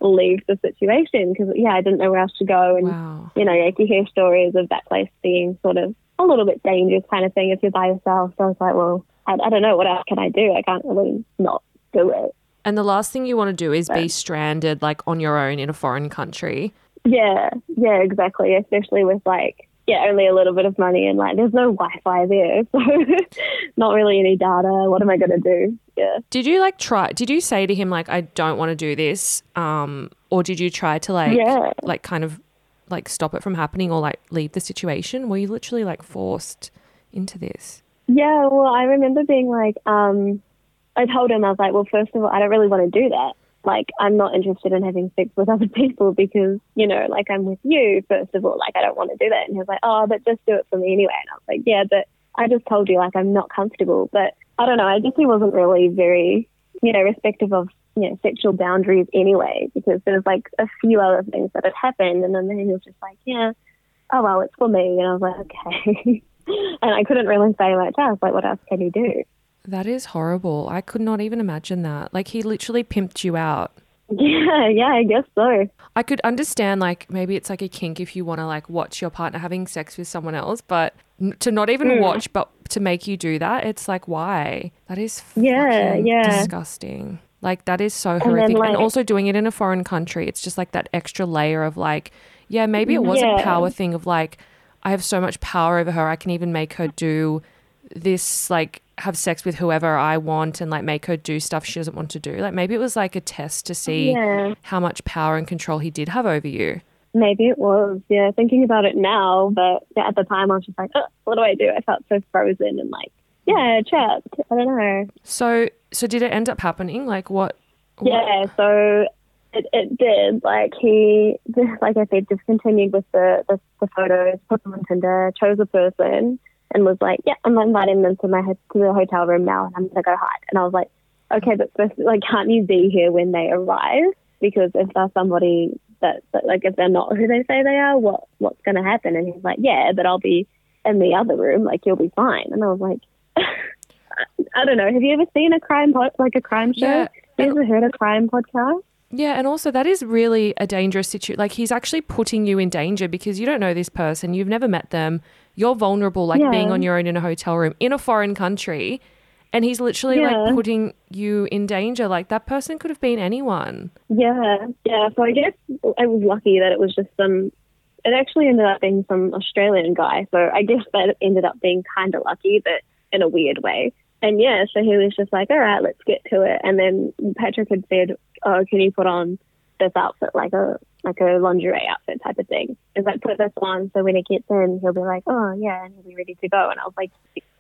[SPEAKER 11] leave the situation because yeah, I didn't know where else to go, and
[SPEAKER 10] Wow.
[SPEAKER 11] you know, like you hear stories of that place being sort of a little bit dangerous kind of thing if you're by yourself. So I was like, well, I, I don't know what else can I do. I can't really not do it.
[SPEAKER 10] And the last thing you want to do is be stranded like on your own in a foreign country.
[SPEAKER 11] Yeah, yeah, exactly. Especially with like yeah, only a little bit of money and like there's no Wi-Fi there, (laughs) so not really any data. What am I gonna do? Yeah.
[SPEAKER 10] Did you like try? Did you say to him like, "I don't want to do this," um, or did you try to like,
[SPEAKER 11] Yeah.
[SPEAKER 10] like kind of like stop it from happening or like leave the situation? Were you literally like forced into this?
[SPEAKER 11] Yeah, well, I remember being like, um, I told him, I was like, well, first of all, I don't really want to do that. Like, I'm not interested in having sex with other (laughs) people because, you know, like I'm with you, first of all. Like, I don't want to do that. And he was like, oh, but just do it for me anyway. And I was like, yeah, but I just told you, like, I'm not comfortable. But I don't know. I guess he wasn't really very, you know, respective of, you know, sexual boundaries anyway, because there was like a few other things that had happened. And then he was just like, yeah, oh, well, it's for me. And I was like, okay. (laughs) and I couldn't really say much else. Like, what else can you do?
[SPEAKER 10] That is horrible. I could not even imagine that. Like he literally pimped you out. (laughs)
[SPEAKER 11] Yeah, yeah, I guess so.
[SPEAKER 10] I could understand like maybe it's like a kink if you want to like watch your partner having sex with someone else, but n- to not even hmm. watch, but to make you do that, it's like why? That is
[SPEAKER 11] Yeah, yeah.
[SPEAKER 10] disgusting. Like that is so
[SPEAKER 11] then,
[SPEAKER 10] horrific, and
[SPEAKER 11] like-
[SPEAKER 10] also doing it in a foreign country, it's just like that extra layer of like, yeah, maybe it was a power thing of like, I have so much power over her, I can even make her do this like have sex with whoever I want and like make her do stuff she doesn't want to do. Like maybe it was like a test to see
[SPEAKER 11] Yeah.
[SPEAKER 10] how much power and control he did have over you.
[SPEAKER 11] Maybe it was. Yeah, thinking about it now, but yeah, at the time I was just like, oh, what do I do? I felt so frozen and like, yeah, trapped. I don't know.
[SPEAKER 10] So so did it end up happening? Like what? what-
[SPEAKER 11] Yeah, so it, it did. Like he, (laughs) like I said, discontinued with the, the, the photos, put them on Tinder, chose a person, and was like, yeah, I'm inviting them to my to the hotel room now, and I'm gonna go hide. And I was like, okay, but first, like, can't you be here when they arrive? Because if they're somebody that, that like, if they're not who they say they are, what what's gonna happen? And he's like, yeah, but I'll be in the other room. Like, you'll be fine. And I was like. (laughs) I don't know. Have you ever seen a crime pod, like a crime show?
[SPEAKER 10] Yeah,
[SPEAKER 11] Have you ever heard a crime podcast?
[SPEAKER 10] Yeah, and also that is really a dangerous situation. Like he's actually putting you in danger because you don't know this person, you've never met them, you're vulnerable, like
[SPEAKER 11] Yeah.
[SPEAKER 10] being on your own in a hotel room in a foreign country, and he's literally
[SPEAKER 11] Yeah.
[SPEAKER 10] like putting you in danger. Like that person could have been anyone.
[SPEAKER 11] Yeah, yeah. So I guess I was lucky that it was just some. It actually ended up being some Australian guy. So I guess that ended up being kind of lucky, but in a weird way. And yeah, so he was just like, "All right, let's get to it." And then Patrick had said, "Oh, can you put on this outfit, like a like a lingerie outfit type of thing?" Is like put this on, so when he gets in, he'll be like, "Oh yeah," and he'll be ready to go. And I was like,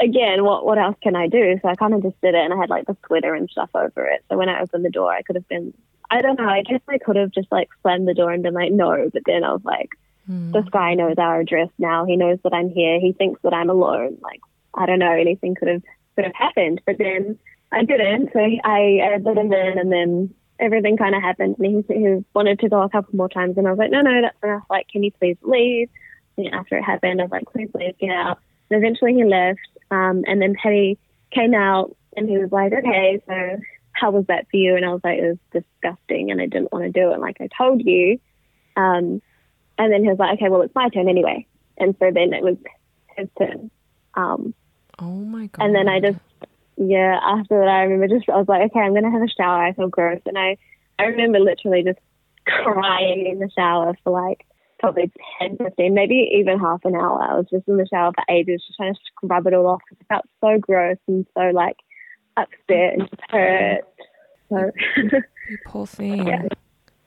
[SPEAKER 11] again, what what else can I do? So I kind of just did it, and I had like the sweater and stuff over it. So when I opened the door, I could have been, I don't know, I guess I could have just like slammed the door and been like, no. But then I was like, hmm. this guy knows our address now. He knows that I'm here. He thinks that I'm alone. Like I don't know, anything could have could have happened. But then I didn't. So I, I let him in, and then everything kind of happened. And he, he wanted to go a couple more times, and I was like, no, no, that's enough. Like, can you please leave? And after it happened, I was like, please, leave, get out. And eventually he left. Um, and then Patty came out, and he was like, okay, so how was that for you? And I was like, it was disgusting and I didn't want to do it. Like I told you. Um, and then he was like, okay, well, it's my turn anyway. And so then it was his turn. Um,
[SPEAKER 10] Oh my god.
[SPEAKER 11] and then I just, yeah, after that, I remember just, I was like, okay, I'm going to have a shower. I feel gross. And I, I remember literally just crying in the shower for like probably 10, 15, maybe even half an hour. I was just in the shower for ages, just trying to scrub it all off because it felt so gross and so like upset and just hurt. So
[SPEAKER 10] You (laughs) poor thing.
[SPEAKER 11] yeah,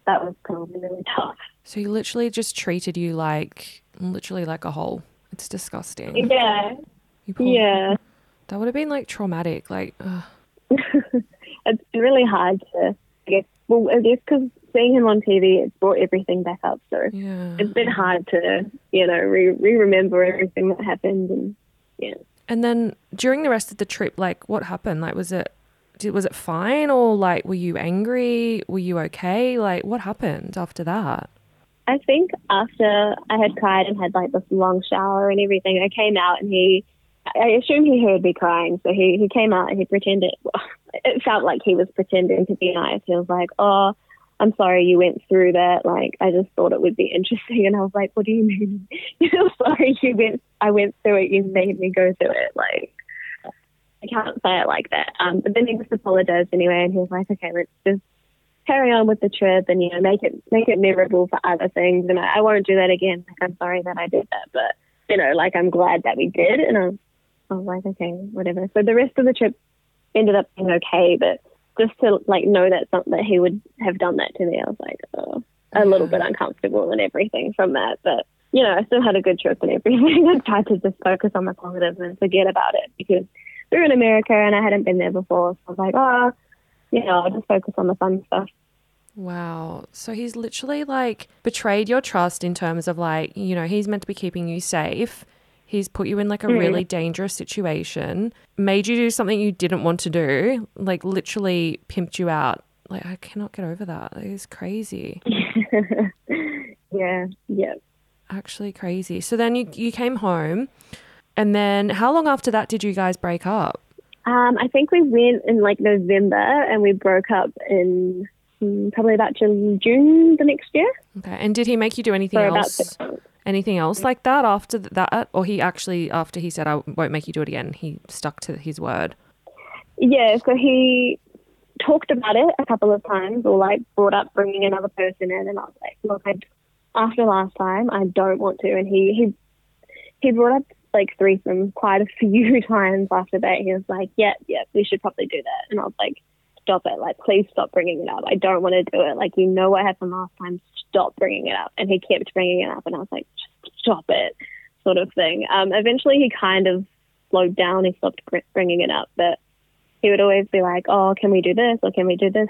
[SPEAKER 11] that was probably really tough.
[SPEAKER 10] So he literally just treated you like literally like a hole. It's disgusting.
[SPEAKER 11] Yeah,
[SPEAKER 10] Poor-
[SPEAKER 11] yeah.
[SPEAKER 10] That would have been like traumatic. Like, ugh. (laughs)
[SPEAKER 11] it's really hard to, guess, well, I guess because seeing him on TV, it's brought everything back up. So
[SPEAKER 10] yeah.
[SPEAKER 11] it's been hard to, you know, re remember everything that happened. And yeah.
[SPEAKER 10] And then during the rest of the trip, like, what happened? Like, was it did, was it fine or like were you angry? Were you okay? Like, what happened after that?
[SPEAKER 11] I think after I had cried and had like this long shower and everything, I came out and he, I assume he heard me crying. So he, he came out and he pretended, (laughs) it felt like he was pretending to be nice. He was like, oh, I'm sorry you went through that. Like, I just thought it would be interesting. And I was like, what do you mean? (laughs) You're sorry you went, I went through it. You made me go through it. Like, I can't say it like that. Um, but then he just apologized anyway. And he was like, okay, let's just carry on with the trip and you know make it make it memorable for other things and I, I won't do that again like i'm sorry that i did that but you know like i'm glad that we did and i was, I was like okay whatever so the rest of the trip ended up being okay but just to like know that that he would have done that to me i was like oh, a little bit uncomfortable and everything from that but you know i still had a good trip and everything (laughs) i tried to just focus on the positives and forget about it because we were in america and i hadn't been there before so i was like oh you know, I'll just focus on the fun stuff.
[SPEAKER 10] Wow. So he's literally like betrayed your trust in terms of like, you know, he's meant to be keeping you safe. He's put you in like a really dangerous situation, made you do something you didn't want to do, like literally pimped you out. Like, I cannot get over that. It is crazy. (laughs)
[SPEAKER 11] yeah, yeah.
[SPEAKER 10] Actually crazy. So then you, you came home, and then how long after that did you guys break up?
[SPEAKER 11] Um, I think we went in like November and we broke up in mm, Mm, probably about June, June the next year.
[SPEAKER 10] Okay. And did he make you do anything else? Anything else like that after that? Or he actually, after he said, I won't make you do it again, he stuck to his word?
[SPEAKER 11] Yeah, so he talked about it a couple of times or like brought up bringing another person in and I was like, look, I, after last time, I don't want to. And he, he, he brought up like threesome quite a few (laughs) times after that. He was like, yeah, yeah, we should probably do that. And I was like, stop it. Like, please stop bringing it up. I don't want to do it. Like, you know what happened last time. Stop bringing it up. And he kept bringing it up. And I was like, just stop it, sort of thing. Um, eventually, he kind of slowed down. He stopped bringing it up. But he would always be like, oh, can we do this? Or can we do this?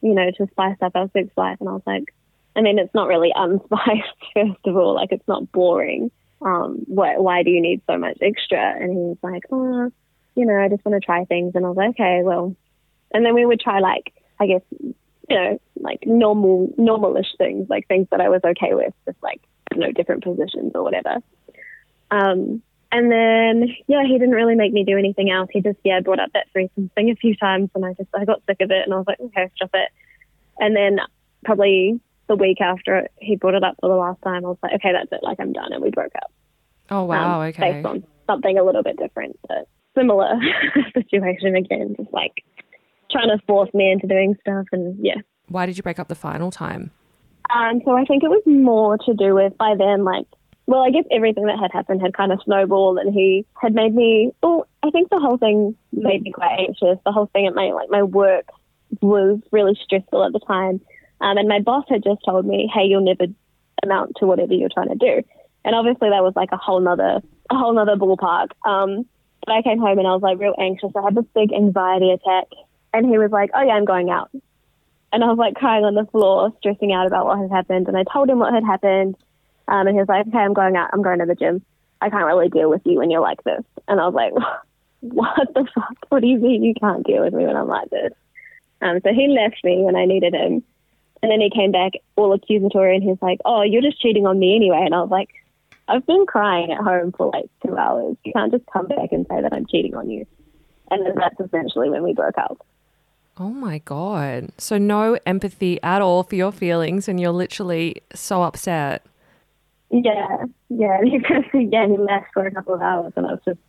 [SPEAKER 11] You know, to spice up our sex life. And I was like, I mean, it's not really (laughs) unspiced, first of all. Like, it's not boring um, why, why do you need so much extra? And he was like, oh, you know, I just want to try things. And I was like, okay, well, and then we would try like, I guess, you know, like normal, normalish things, like things that I was okay with, just like, you know, different positions or whatever. Um, and then, yeah, he didn't really make me do anything else. He just, yeah, brought up that threesome thing a few times and I just, I got sick of it and I was like, okay, stop it. And then probably the week after he brought it up for the last time, I was like, okay, that's it. Like, I'm done. And we broke up.
[SPEAKER 10] Oh, wow.
[SPEAKER 11] um,
[SPEAKER 10] okay.
[SPEAKER 11] Based on something a little bit different, but similar (laughs) situation again. Just like trying to force me into doing stuff. And yeah.
[SPEAKER 10] Why did you break up the final time?
[SPEAKER 11] Um, so I think it was more to do with by then, like, well, I guess everything that had happened had kind of snowballed, and he had made me. Well, I think the whole thing made me quite anxious. The whole thing at my like my work was really stressful at the time, um, and my boss had just told me, "Hey, you'll never amount to whatever you're trying to do," and obviously that was like a whole nother a whole nother ballpark. Um, but I came home and I was like real anxious. I had this big anxiety attack, and he was like, "Oh yeah, I'm going out." And I was like crying on the floor, stressing out about what had happened. And I told him what had happened. Um, and he was like, okay, I'm going out. I'm going to the gym. I can't really deal with you when you're like this. And I was like, (laughs) what the fuck? What do you mean you can't deal with me when I'm like this? Um, so he left me when I needed him. And then he came back all accusatory and he's like, oh, you're just cheating on me anyway. And I was like, I've been crying at home for like two hours. You can't just come back and say that I'm cheating on you. And then that's essentially when we broke up.
[SPEAKER 10] Oh my God. So, no empathy at all for your feelings, and you're literally so upset.
[SPEAKER 11] Yeah, yeah. because yeah, he left for a couple of hours, and I was just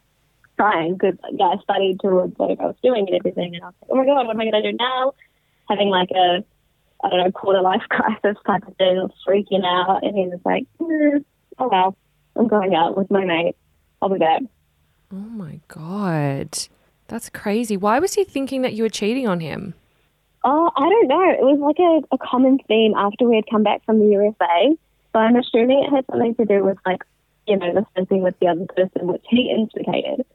[SPEAKER 11] crying because yeah, I studied towards what I was doing and everything, and I was like, oh my god, what am I going to do now? Having like a I don't know quarter life (laughs) crisis type of thing, I was freaking out, and he was like, mm, oh well, I'm going out with my mate. I'll be back.
[SPEAKER 10] Oh my God. That's crazy. Why was he thinking that you were cheating on him?
[SPEAKER 11] Oh, I don't know. It was like a, a common theme after we had come back from the USA. So I'm assuming it had something to do with like, you know, the thing with the other person, which he instigated.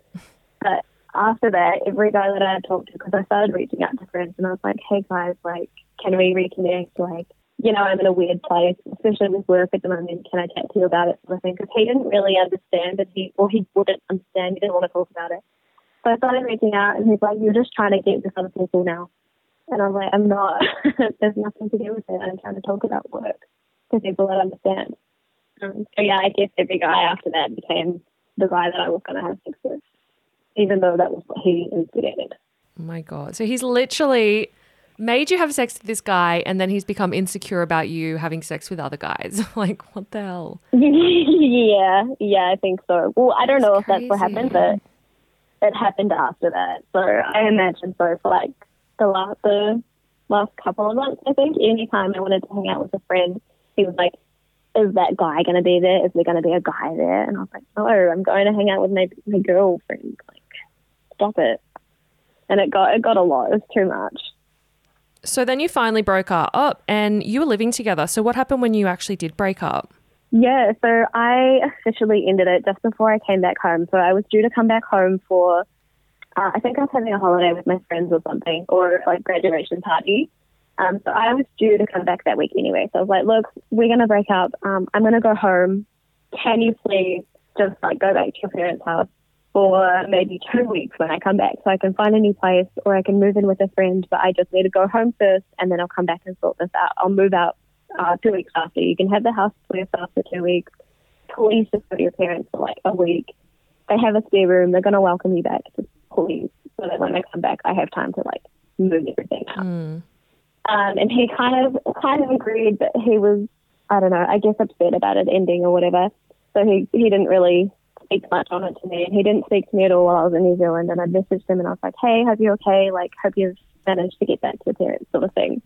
[SPEAKER 11] But after that, every guy that I talked to, because I started reaching out to friends and I was like, hey guys, like, can we reconnect? Like, you know, I'm in a weird place, especially with work at the moment. Can I chat to you about it? Sort of thing. Because he didn't really understand it. He, or he wouldn't understand. He didn't want to talk about it. So I started reaching out and he's like, you're just trying to get with other people now. And I'm like, I'm not. (laughs) There's nothing to do with it. I'm trying to talk about work to people that understand. Um, so yeah, I guess every guy after that became the guy that I was going to have sex with, even though that was what he instigated.
[SPEAKER 10] Oh my God. So, he's literally made you have sex with this guy, and then he's become insecure about you having sex with other guys. (laughs) like, what the hell? (laughs)
[SPEAKER 11] yeah, yeah, I think so. Well, I don't know if that's what happened, but it happened after that. So I imagine so for like the last the last couple of months, I think. Anytime I wanted to hang out with a friend, he was like, "Is that guy going to be there? Is there going to be a guy there?" And I was like, "No, I'm going to hang out with my my girlfriend. Like, stop it." And it got it got a lot. It was too much.
[SPEAKER 10] So, then you finally broke up, and you were living together. So, what happened when you actually did break up?
[SPEAKER 11] Yeah, so I officially ended it just before I came back home. So I was due to come back home for, uh, I think I was having a holiday with my friends or something, or like graduation party. Um, so I was due to come back that week anyway. So I was like, look, we're going to break up. Um, I'm going to go home. Can you please just like go back to your parents' house for maybe two weeks when I come back so I can find a new place or I can move in with a friend, but I just need to go home first and then I'll come back and sort this out. I'll move out uh, two weeks after. You can have the house for yourself for two weeks. Please just go to your parents for like a week. They have a spare room. They're going to welcome you back. Just please, so that when I come back, I have time to like move everything out. Um, and he kind of kind of agreed, but he was I don't know. I guess upset about it ending or whatever. So he he didn't really speak much on it to me, and he didn't speak to me at all while I was in New Zealand. And I messaged him, and I was like, "Hey, hope you're okay. Like, hope you've managed to get back to your parents, sort of thing."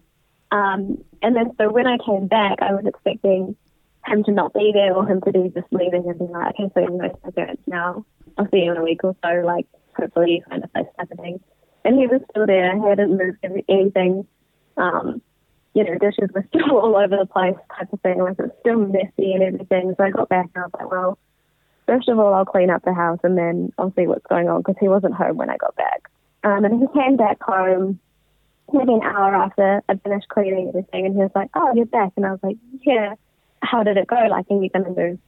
[SPEAKER 11] Um, and then so when I came back, I was expecting him to not be there or him to be just leaving and being like, okay, so you're with my parents now. I'll see you in a week or so, like hopefully of face type of thing. And he was still there. He hadn't moved anything. Um, you know, dishes were (laughs) still all over the place type of thing. Like it was still messy and everything. So I got back and I was like, well, first of all, I'll clean up the house and then I'll see what's going on because he wasn't home when I got back. Um, and he came back home maybe an hour after I finished cleaning everything, and he was like, "Oh, you're back," and I was like, "Yeah." How did it go? Like, are you going to move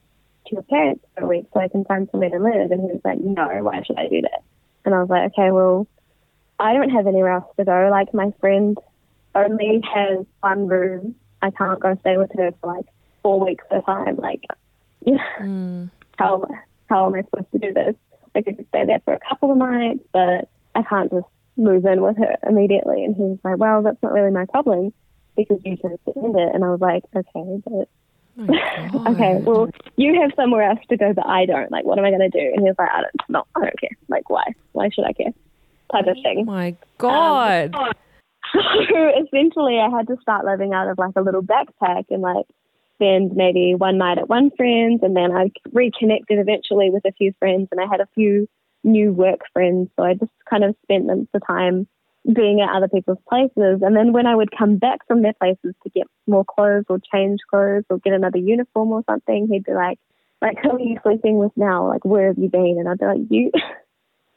[SPEAKER 11] to your parents for a week so I can find somewhere to live? And he was like, "No, why should I do that?" And I was like, "Okay, well, I don't have anywhere else to go. Like, my friend only has one room. I can't go stay with her for like four weeks at a time. Like, (laughs) you know, hmm. how how am I supposed to do this? I could stay there for a couple of nights, but I can't just move in with her immediately. And he was like, well, that's not really my problem because you chose to end it. And I was like, okay, but (laughs) okay, well, you have somewhere else to go, but I don't. Like, what am I going to do? And he was like, I don't, no, I don't care. Like, why? Why should I care? Type of thing.
[SPEAKER 10] Oh my um, God. (laughs)
[SPEAKER 11] So essentially, I had to start living out of like a little backpack and like spend maybe one night at one friend's, and then I reconnected eventually with a few friends, and I had a few new work friends. So I just kind of spent the time being at other people's places, and then when I would come back from their places to get more clothes or change clothes or get another uniform or something, he'd be like, "Like, who are you sleeping with now? Like, where have you been?" And I'd be like, "You." (laughs)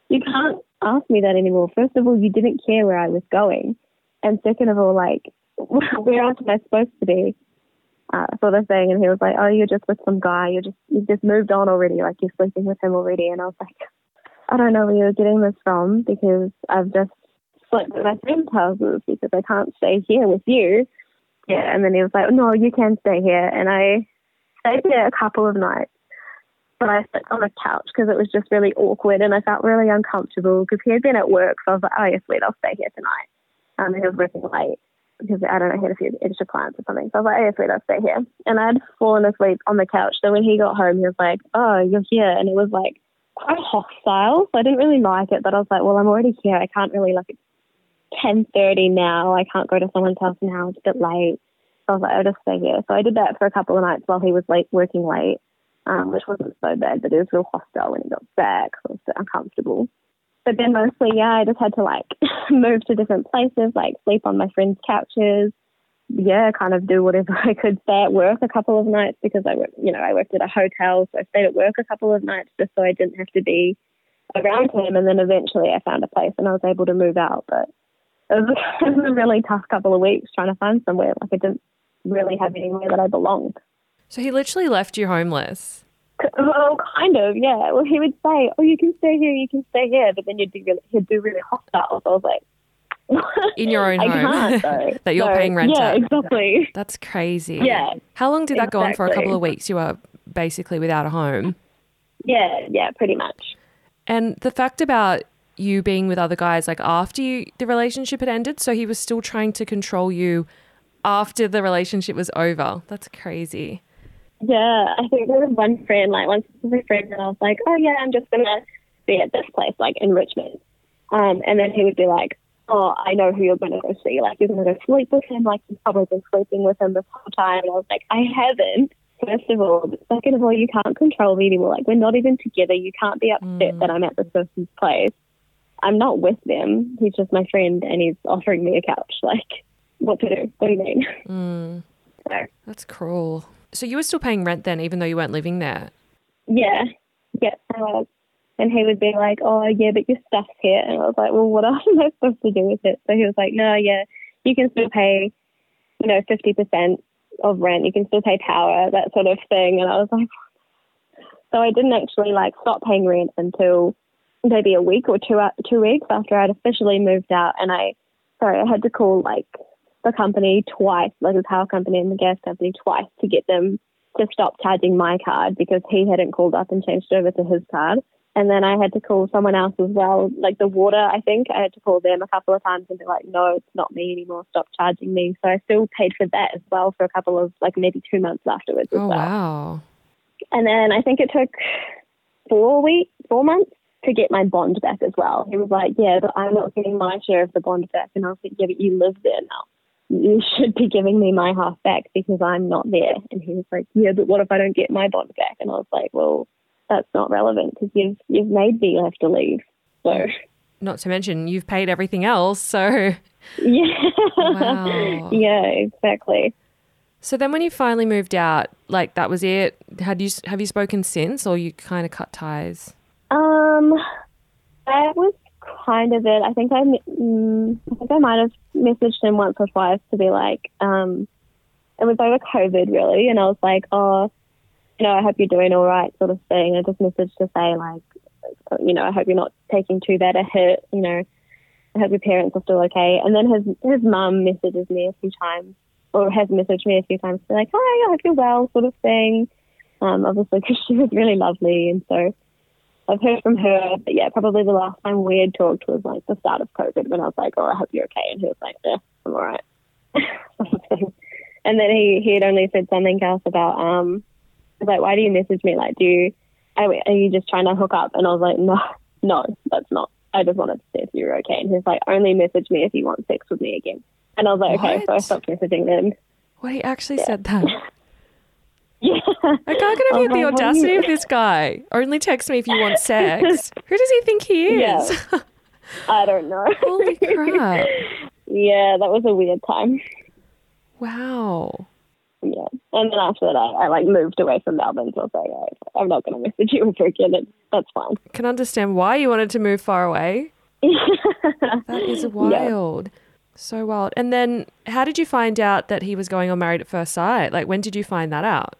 [SPEAKER 11] you can't ask me that anymore. First of all, you didn't care where I was going. And second of all, like, (laughs) where else am I supposed to be? Uh, sort of thing. And he was like, oh, you're just with some guy. You're just, you've just moved on already. Like, you're sleeping with him already. And I was like, I don't know where you're getting this from because I've just slept at my friend's houses because I can't stay here with you. Yeah. And then he was like, no, you can stay here. And I stayed there a couple of nights but I slept on the couch because it was just really awkward and I felt really uncomfortable because he had been at work. So I was like, oh, yes, sweet, I'll stay here tonight. Um, and he was working late because I don't know, he had a few extra clients or something. So I was like, oh, sweet, I'll stay here. And I'd fallen asleep on the couch. So when he got home, he was like, oh, you're here. And it was like quite hostile. So I didn't really like it. But I was like, well, I'm already here. I can't really, like, it's 10.30 now. I can't go to someone's house now. It's a bit late. So I was like, I'll just stay here. So I did that for a couple of nights while he was late, working late, um, which wasn't so bad, but it was real hostile when he got back. So it was a bit uncomfortable. But then mostly, yeah, I just had to like (laughs) move to different places, like sleep on my friends' couches. Yeah, kind of do whatever (laughs) I could. Stay at work a couple of nights because I work, you know, I worked at a hotel, so I stayed at work a couple of nights just so I didn't have to be around him. And then eventually, I found a place and I was able to move out. But it was, (laughs) it was a really tough couple of weeks trying to find somewhere. Like I didn't really have anywhere that I belonged.
[SPEAKER 10] So he literally left you homeless.
[SPEAKER 11] Well, kind of, yeah. Well, he would say, "Oh, you can stay here, you can stay here," but then you'd be really, he'd do really hostile. So I was like,
[SPEAKER 10] In your own (laughs) home (laughs) that you're
[SPEAKER 11] So,
[SPEAKER 10] paying rent
[SPEAKER 11] Yeah,
[SPEAKER 10] at.
[SPEAKER 11] exactly.
[SPEAKER 10] That's crazy.
[SPEAKER 11] Yeah,
[SPEAKER 10] How long did that go on for? A couple of weeks. You were basically without a home.
[SPEAKER 11] Yeah, yeah, pretty much.
[SPEAKER 10] And the fact about you being with other guys, like after you, the relationship had ended, so he was still trying to control you after the relationship was over. That's crazy.
[SPEAKER 11] Yeah, I think there was one friend, like once with a friend, and I was like, "Oh yeah, I'm just gonna be at this place, like in Richmond," um, and then he would be like, "Oh, I know who you're gonna go see. Like you're gonna go sleep with him. Like you've probably been sleeping with him this whole time." And I was like, "I haven't." First of all, second of all, you can't control me anymore. Like we're not even together. You can't be upset that mm. I'm at this person's place. I'm not with them. He's just my friend, and he's offering me a couch. (laughs) Like, what to do? What do you mean? Mm. (laughs) So,
[SPEAKER 10] That's cruel. So you were still paying rent then, even though you weren't living there.
[SPEAKER 11] Yeah, yeah, I was. And he would be like, "Oh, yeah, but your stuff's here," and I was like, "Well, what am I supposed to do with it?" So he was like, "No, yeah, you can still pay, you know, fifty percent of rent. You can still pay power, that sort of thing." And I was like, (laughs) so I didn't actually like stop paying rent until maybe a week or two two weeks after I'd officially moved out, and I, sorry, I had to call like the company twice, like the power company and the gas company twice to get them to stop charging my card because he hadn't called up and changed it over to his card. And then I had to call someone else as well, like the water, I think. I had to call them a couple of times and be like, no, it's not me anymore. Stop charging me. So I still paid for that as well for a couple of, like maybe two months afterwards as
[SPEAKER 10] Oh
[SPEAKER 11] well.
[SPEAKER 10] wow.
[SPEAKER 11] And then I think it took four weeks, four months to get my bond back as well. He was like, yeah, but I'm not getting my share of the bond back. And I was like, yeah, but you live there now. You should be giving me my half back because I'm not there. And he was like, yeah, but what if I don't get my bond back? And I was like, well, that's not relevant because you've, you've made me have to leave. So,
[SPEAKER 10] Not to mention you've paid everything else. So (laughs)
[SPEAKER 11] yeah.
[SPEAKER 10] Wow.
[SPEAKER 11] yeah, exactly.
[SPEAKER 10] so then when you finally moved out, like that was it. Had you have you spoken since, or you kind of cut ties?
[SPEAKER 11] Um, that was kind of it. I think I, mm, I think I might have messaged him once or twice to be like, um, it was over COVID really, and I was like, oh, you know, I hope you're doing all right, sort of thing. I just messaged to say like, you know, I hope you're not taking too bad a hit. You know, I hope your parents are still okay. And then his his mum messages me a few times, or has messaged me a few times to be like, hi, I hope you're well, sort of thing. Um, obviously (laughs) because she was really lovely, and so I've heard from her, but yeah, probably the last time we had talked was like the start of COVID when I was like, oh, I hope you're okay. And he was like, yeah, I'm all right. (laughs) and then he, he had only said something else about, um, was like, why do you message me? Like, do you, are you just trying to hook up? And I was like, no, no, that's not. I just wanted to see if you were okay. And he's like, only message me if you want sex with me again. And I was like, okay, so I stopped messaging them.
[SPEAKER 10] What he actually said that. (laughs)
[SPEAKER 11] Yeah.
[SPEAKER 10] I can't over the
[SPEAKER 11] what
[SPEAKER 10] audacity of this guy. Only text me if you want sex. (laughs) Who does he think he is?
[SPEAKER 11] Yeah. I don't know.
[SPEAKER 10] Holy (laughs) crap.
[SPEAKER 11] yeah, that was a weird time.
[SPEAKER 10] Wow.
[SPEAKER 11] Yeah. And then after that, I, I like moved away from Melbourne. So I was like, right, I'm not going to message you ever again. That's fine.
[SPEAKER 10] Can understand why you wanted to move far away. (laughs) That is wild. So wild. And then how did you find out that he was going on Married at First Sight? Like when did you find that out?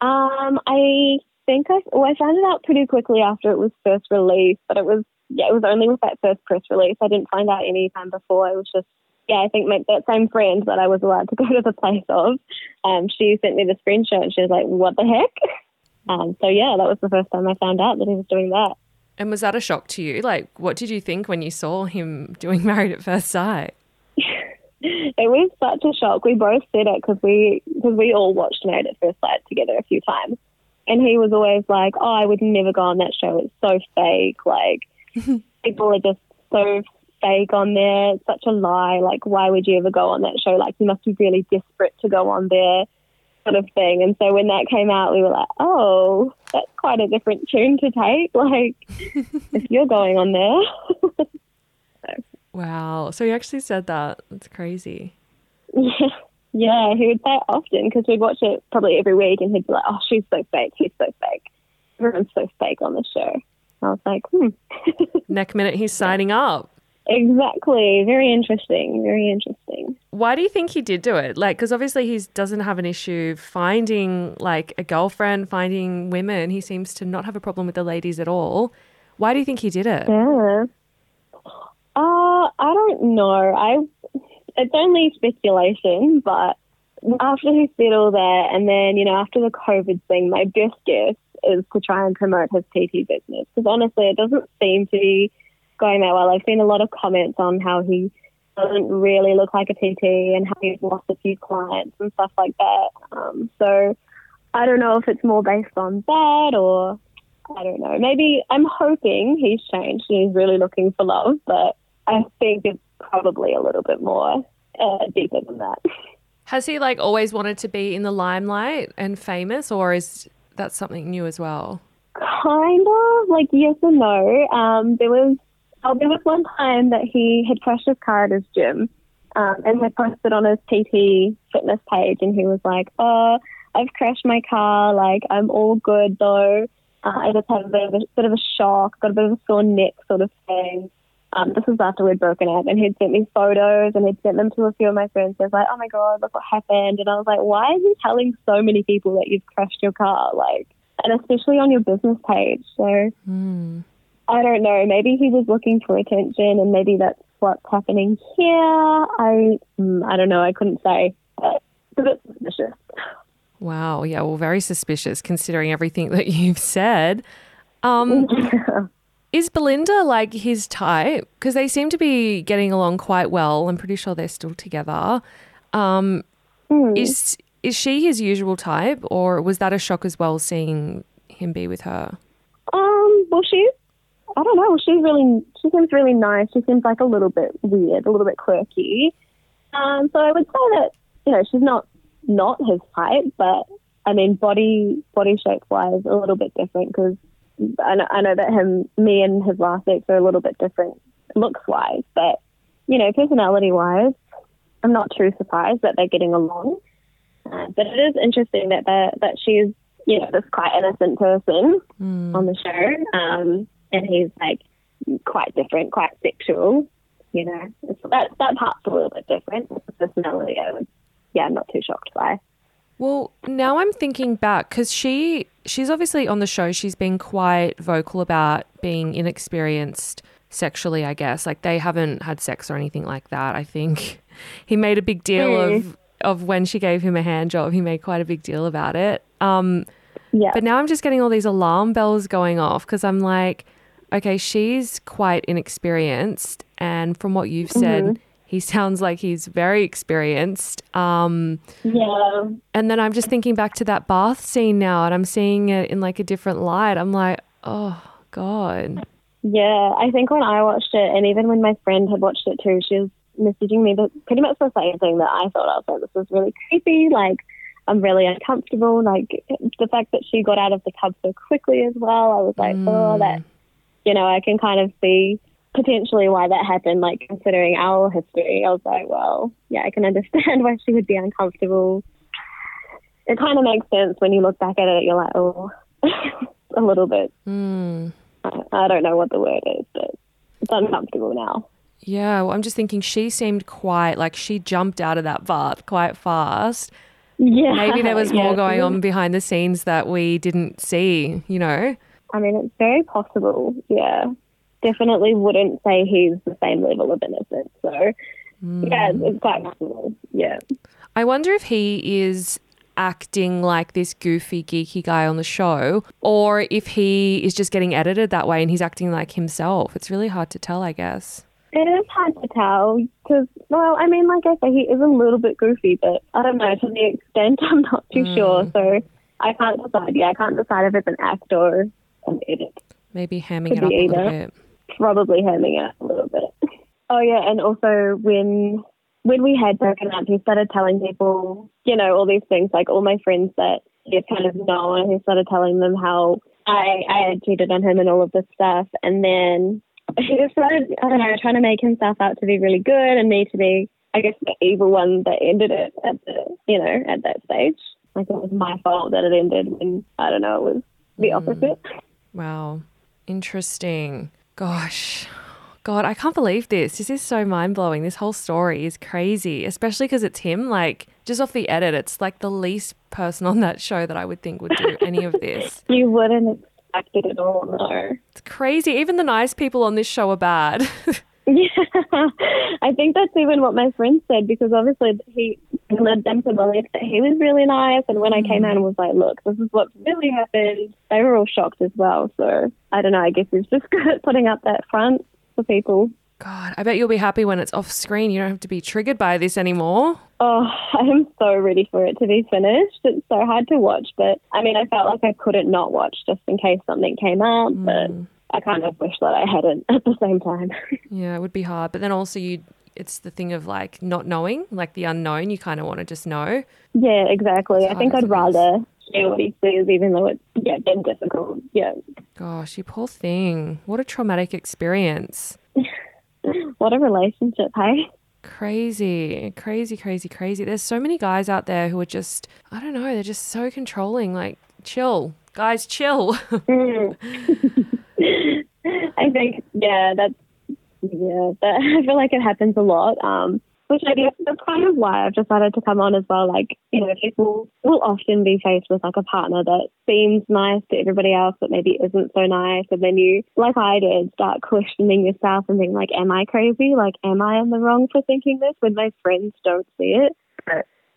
[SPEAKER 11] Um, I think I, well, I found it out pretty quickly after it was first released, but it was, yeah, it was only with that first press release. I didn't find out any time before. It was just, yeah, I think my, that same friend that I was allowed to go to the place of, um, she sent me the screenshot and she was like, what the heck? Um, so yeah, that was the first time I found out that he was doing that.
[SPEAKER 10] And was that a shock to you? Like what did you think when you saw him doing (laughs) Married at First Sight? (laughs)
[SPEAKER 11] it was such a shock. We both said it because we because we all watched Married at First Sight together a few times, and he was always like, "Oh, I would never go on that show. It's so fake. Like (laughs) people are just so fake on there. It's such a lie. Like, why would you ever go on that show? Like, you must be really desperate to go on there." Sort of thing, and so when that came out, we were like, "Oh, that's quite a different tune to take." (laughs) Like, if you're going on there,
[SPEAKER 10] Wow. So he actually said that. That's crazy.
[SPEAKER 11] Yeah, (laughs) yeah, he would say it often because we'd watch it probably every week, and he'd be like, "Oh, she's so fake. He's so fake. Everyone's so fake on the show." I was like, "Hmm, (laughs)
[SPEAKER 10] Next minute he's signing up.
[SPEAKER 11] Exactly. Very interesting. Very interesting."
[SPEAKER 10] Why do you think he did do it? Like, because obviously he doesn't have an issue finding like a girlfriend, finding women. He seems to not have a problem with the ladies at all. Why do you think he did it?
[SPEAKER 11] Yeah. Uh, I don't know. I it's only speculation, but after he said all that, and then you know after the COVID thing, my best guess is to try and promote his PT business because honestly, it doesn't seem to be going that well. I've seen a lot of comments on how he doesn't really look like a PT and how he's lost a few clients and stuff like that. Um, so I don't know if it's more based on that or I don't know. Maybe I'm hoping he's changed and he's really looking for love, but I think it's probably a little bit more uh, deeper than that. (laughs)
[SPEAKER 10] Has he like always wanted to be in the limelight and famous, or is that something new as well?
[SPEAKER 11] Kind of like yes and no. Um, there was oh, there was one time that he had crashed his car at his gym, um, and had posted on his PT fitness page, and he was like, "Oh, I've crashed my car. Like I'm all good though. Uh, I just had a bit of a bit of a shock, got a bit of a sore neck, sort of thing." Um, this was after we'd broken up, and he'd sent me photos, and he'd sent them to a few of my friends. He was like, "Oh my god, look what happened!" And I was like, "Why are you telling so many people that you've crashed your car? Like, and especially on your business page." So I don't know. Maybe he was looking for attention, and maybe that's what's happening here. I mm, I don't know. I couldn't say, but it's a bit suspicious.
[SPEAKER 10] Wow. Yeah. Well, very suspicious considering everything (laughs) that you've said. Um, (laughs) is Belinda like his type? Because they seem to be getting along quite well. I'm pretty sure they're still together. Um, Is is she his usual type, or was that a shock as well, seeing him be with her?
[SPEAKER 11] Um, well, she's, I don't know, she's really, she seems really nice. She seems like a little bit weird, a little bit quirky. Um, so I would say that, you know, she's not, not his type, but I mean, body, body shape wise, a little bit different because I know, I know that him, me and his last ex are a little bit different looks wise, but, you know, personality wise, I'm not too surprised that they're getting along. Uh, but it is interesting that that that she's you know this quite innocent person on the show, um, and he's like quite different, quite sexual. You know, so that that part's a little bit different. The personality, I would, yeah, I'm not too shocked by.
[SPEAKER 10] Well, now I'm thinking back because she she's obviously on the show. She's been quite vocal about being inexperienced sexually. I guess like they haven't had sex or anything like that. I think (laughs) he made a big deal of of when she gave him a hand job. He made quite a big deal about it. Um,
[SPEAKER 11] Yeah,
[SPEAKER 10] but now I'm just getting all these alarm bells going off because I'm like, okay, she's quite inexperienced, and from what you've said. He (laughs) sounds like he's very experienced. Um,
[SPEAKER 11] yeah,
[SPEAKER 10] and then I'm just thinking back to that bath scene now, and I'm seeing it in like a different light. I'm like, oh god.
[SPEAKER 11] yeah. I think when I watched it, and even when my friend had watched it too, she was messaging me the, pretty much the same thing that I thought. I was like, this is really creepy. Like, I'm really uncomfortable. Like the fact that she got out of the tub so quickly as well. I was like, oh, that. You know, I can kind of see potentially why that happened. Like considering our history, I was like, well, yeah, I can understand (laughs) why she would be uncomfortable. It kind of makes sense when you look back at it. You're like, oh, (laughs) a little bit. Hmm. I, I don't know what the word is, but it's uncomfortable now.
[SPEAKER 10] Yeah, well, I'm just thinking she seemed quite like she jumped out of that bath quite fast.
[SPEAKER 11] Yeah,
[SPEAKER 10] Maybe there was (laughs) more
[SPEAKER 11] yeah.
[SPEAKER 10] going on behind the scenes that we didn't see, you know?
[SPEAKER 11] I mean, it's very possible. Yeah, definitely wouldn't say he's the same level of innocence. So, hmm. yeah, it's, it's quite possible. Yeah.
[SPEAKER 10] I wonder if he is acting like this goofy, geeky guy on the show, or if he is just getting edited that way and he's acting like himself. It's really hard to tell, I guess.
[SPEAKER 11] It is hard to tell because, well, I mean, like I say, he is a little bit goofy, but I don't know to the extent. (laughs) I'm not too hmm. sure, so I can't decide. Yeah, I can't decide if it's an act or edit.
[SPEAKER 10] Maybe hamming
[SPEAKER 11] Could
[SPEAKER 10] it up
[SPEAKER 11] be
[SPEAKER 10] a little bit.
[SPEAKER 11] Probably hamming it a little bit. Oh yeah, and also when when we had broken up, he started telling people, you know, all these things. Like all my friends that he had kind of known, he started telling them how I I had cheated on him and all of this stuff. And then he just started, I don't know, trying to make himself out to be really good and me to be, I guess, the evil one that ended it at the, you know, at that stage. Like it was my fault that it ended when I don't know, it was the mm. opposite.
[SPEAKER 10] Wow. Interesting. Gosh. God, I can't believe this. This is so mind blowing. This whole story is crazy, especially because it's him. Like, just off the edit, it's like the least person on that show that I would think would do any of this. (laughs)
[SPEAKER 11] You wouldn't expect it at all, no.
[SPEAKER 10] It's crazy. Even the nice people on this show are bad. (laughs)
[SPEAKER 11] Yeah, (laughs) I think that's even what my friend said because obviously he led them to believe that he was really nice. And when I came mm. out and was like, look, this is what really happened, they were all shocked as well. So I don't know, I guess he's just good (laughs) at putting up that front for people.
[SPEAKER 10] God, I bet you'll be happy when it's off screen. You don't have to be triggered by this anymore.
[SPEAKER 11] Oh, (laughs) I am so ready for it to be finished. It's so hard to watch, but I mean, I felt like I couldn't not watch just in case something came up, but mm. I kind of wish that I hadn't (laughs) at the same time.
[SPEAKER 10] Yeah, it would be hard. But then also, you. It's the thing of like not knowing, like the unknown. You kind of want to just know.
[SPEAKER 11] yeah, exactly. I think I'd rather hear what he says, even though it's yeah, been difficult. Yeah.
[SPEAKER 10] Gosh, you poor thing. What a traumatic experience. (laughs)
[SPEAKER 11] What a relationship, hey?
[SPEAKER 10] Crazy, crazy, crazy, crazy. There's so many guys out there who are just, I don't know, they're just so controlling. Like, chill. Guys, chill. (laughs) Mm.
[SPEAKER 11] I think, yeah, that's, yeah, that, (laughs) I feel like it happens a lot. Um, which I guess that's kind of why I've decided to come on as well. Like, you know, people will often be faced with like a partner that seems nice to everybody else, but maybe isn't so nice. And then you, like I did, start questioning yourself and being like, am I crazy? Like, am I in the wrong for thinking this when my friends don't see it?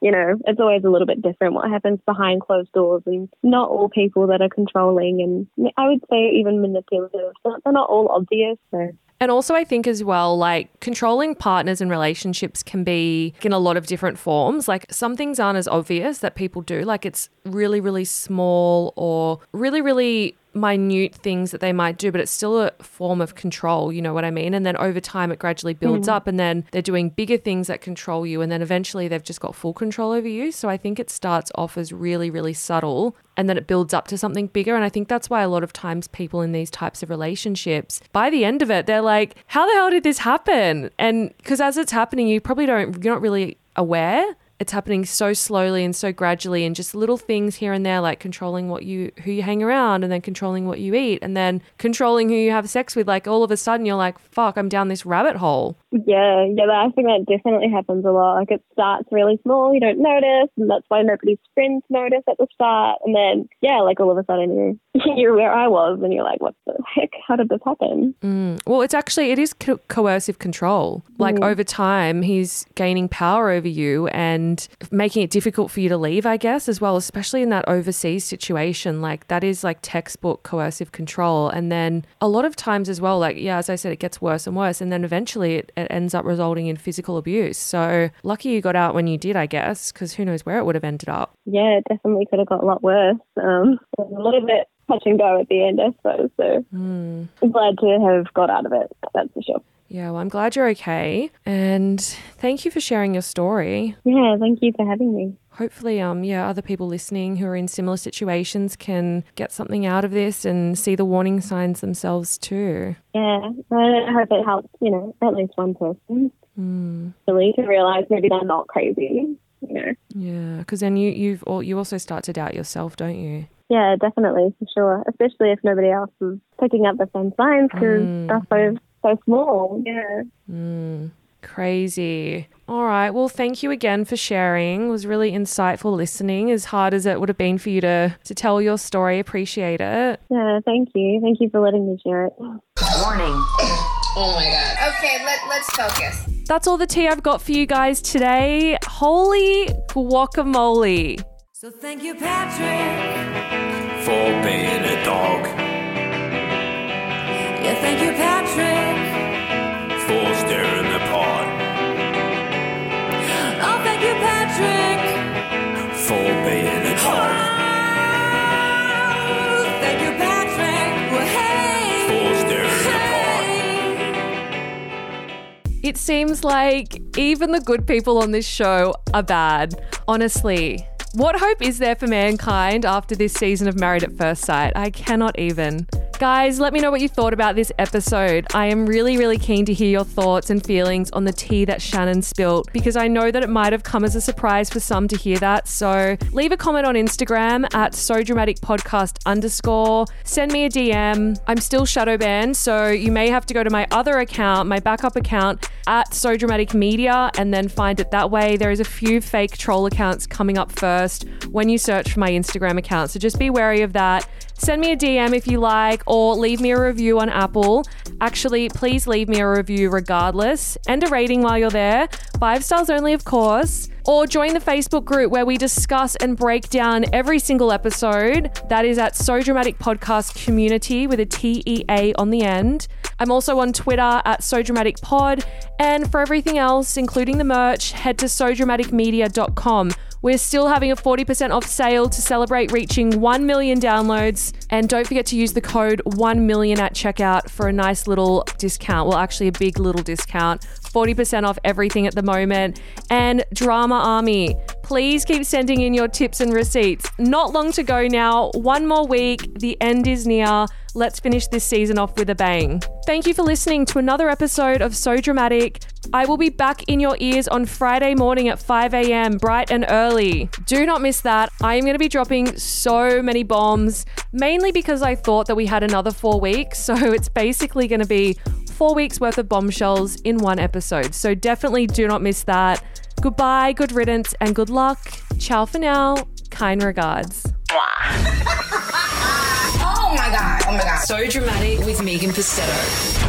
[SPEAKER 11] You know, it's always a little bit different what happens behind closed doors and not all people that are controlling and I would say even manipulative. They're not all obvious. So
[SPEAKER 10] And also, I think as well, like controlling partners and relationships can be in a lot of different forms. Like some things aren't as obvious that people do. Like it's really, really small or really, really minute things that they might do, but it's still a form of control. You know what I mean? And then over time, it gradually builds hmm. up, and then they're doing bigger things that control you. And then eventually, they've just got full control over you. So I think it starts off as really, really subtle and then it builds up to something bigger. And I think that's why a lot of times people in these types of relationships, by the end of it, they're like, how the hell did this happen? And because as it's happening, you probably don't, you're not really aware. It's happening so slowly and so gradually, and just little things here and there, like controlling what you, who you hang around, and then controlling what you eat, and then controlling who you have sex with. Like all of a sudden, you're like, fuck, I'm down this rabbit hole.
[SPEAKER 11] Yeah, yeah, but I think that definitely happens a lot. Like it starts really small, you don't notice, and that's why nobody's friends notice at the start. And then, yeah, like all of a sudden you're (laughs) you're where I was, and you're like, what the heck? How did this happen? Mm.
[SPEAKER 10] Well, it's actually it is co- coercive control. Like mm. over time, he's gaining power over you and making it difficult for you to leave. I guess as well, especially in that overseas situation. Like that is like textbook coercive control. And then a lot of times as well, like yeah, as I said, it gets worse and worse, and then eventually it, it ends up resulting in physical abuse. So lucky you got out when you did, I guess, because who knows where it would have ended up.
[SPEAKER 11] Yeah, it definitely could have got a lot worse. Um, a little bit touch and go at the end, I suppose. So I'm glad to have got out of it. That's for sure.
[SPEAKER 10] Yeah, well, I'm glad you're okay, and thank you for sharing your story.
[SPEAKER 11] Yeah, thank you for having me.
[SPEAKER 10] Hopefully um yeah other people listening who are in similar situations can get something out of this and see the warning signs themselves too
[SPEAKER 11] Yeah, I hope it helps. You know, at least one person hmm. really to realize maybe they're not crazy. You know.
[SPEAKER 10] yeah because then you you've al- you also start to doubt yourself don't you
[SPEAKER 11] Yeah, definitely, for sure. Especially if nobody else is picking up the same signs because hmm. they're so so small. Yeah. Hmm.
[SPEAKER 10] Crazy all right well thank you again for sharing it was really insightful listening as hard as it would have been for you to to tell your story appreciate it
[SPEAKER 11] Yeah, thank you. Thank you for letting me share it. Morning.
[SPEAKER 3] Oh my god. Okay, let, let's focus.
[SPEAKER 10] that's all the tea i've got for you guys today holy guacamole
[SPEAKER 1] So thank you, Patrick.
[SPEAKER 4] For being a dog.
[SPEAKER 1] Yeah, thank you, Patrick.
[SPEAKER 10] It seems like even the good people on this show are bad. Honestly. What hope is there for mankind after this season of Married at First Sight? I cannot even. Guys, let me know what you thought about this episode. I am really, really keen to hear your thoughts and feelings on the tea that Shannen spilt because I know that it might have come as a surprise for some to hear that. So leave a comment on Instagram at so dramatic podcast underscore. Send me a DM. I'm still shadow banned, so you may have to go to my other account, my backup account at so dramatic media, and then find it that way. There is a few fake troll accounts coming up first when you search for my Instagram account, so just be wary of that. Send me a DM if you like, or leave me a review on Apple. Actually, please leave me a review regardless, and a rating while you're there. Five stars only, of course. Or join the Facebook group where we discuss and break down every single episode. That is at So Dramatic Podcast Community with a T E A on the end. I'm also on Twitter at So Dramatic Pod. And for everything else, including the merch, head to SoDramaticMedia.com. We're still having a 40% off sale to celebrate reaching 1 million downloads. And don't forget to use the code 1 million at checkout for a nice little discount. Well, actually, a big little discount. 40% off everything at the moment. And Drama Army, please keep sending in your tips and receipts. Not long to go now. One more week. The end is near. Let's finish this season off with a bang. Thank you for listening to another episode of So Dramatic. I will be back in your ears on Friday morning at 5 a.m., bright and early. Do not miss that. I am going to be dropping so many bombs, mainly because I thought that we had another four weeks. (laughs) So it's basically going to be four weeks worth of bombshells in one episode. So definitely do not miss that. Goodbye, good riddance, and good luck. Ciao for now. Kind regards. (laughs)
[SPEAKER 3] Oh my god. Oh my god.
[SPEAKER 9] So dramatic with Megan Pustetto.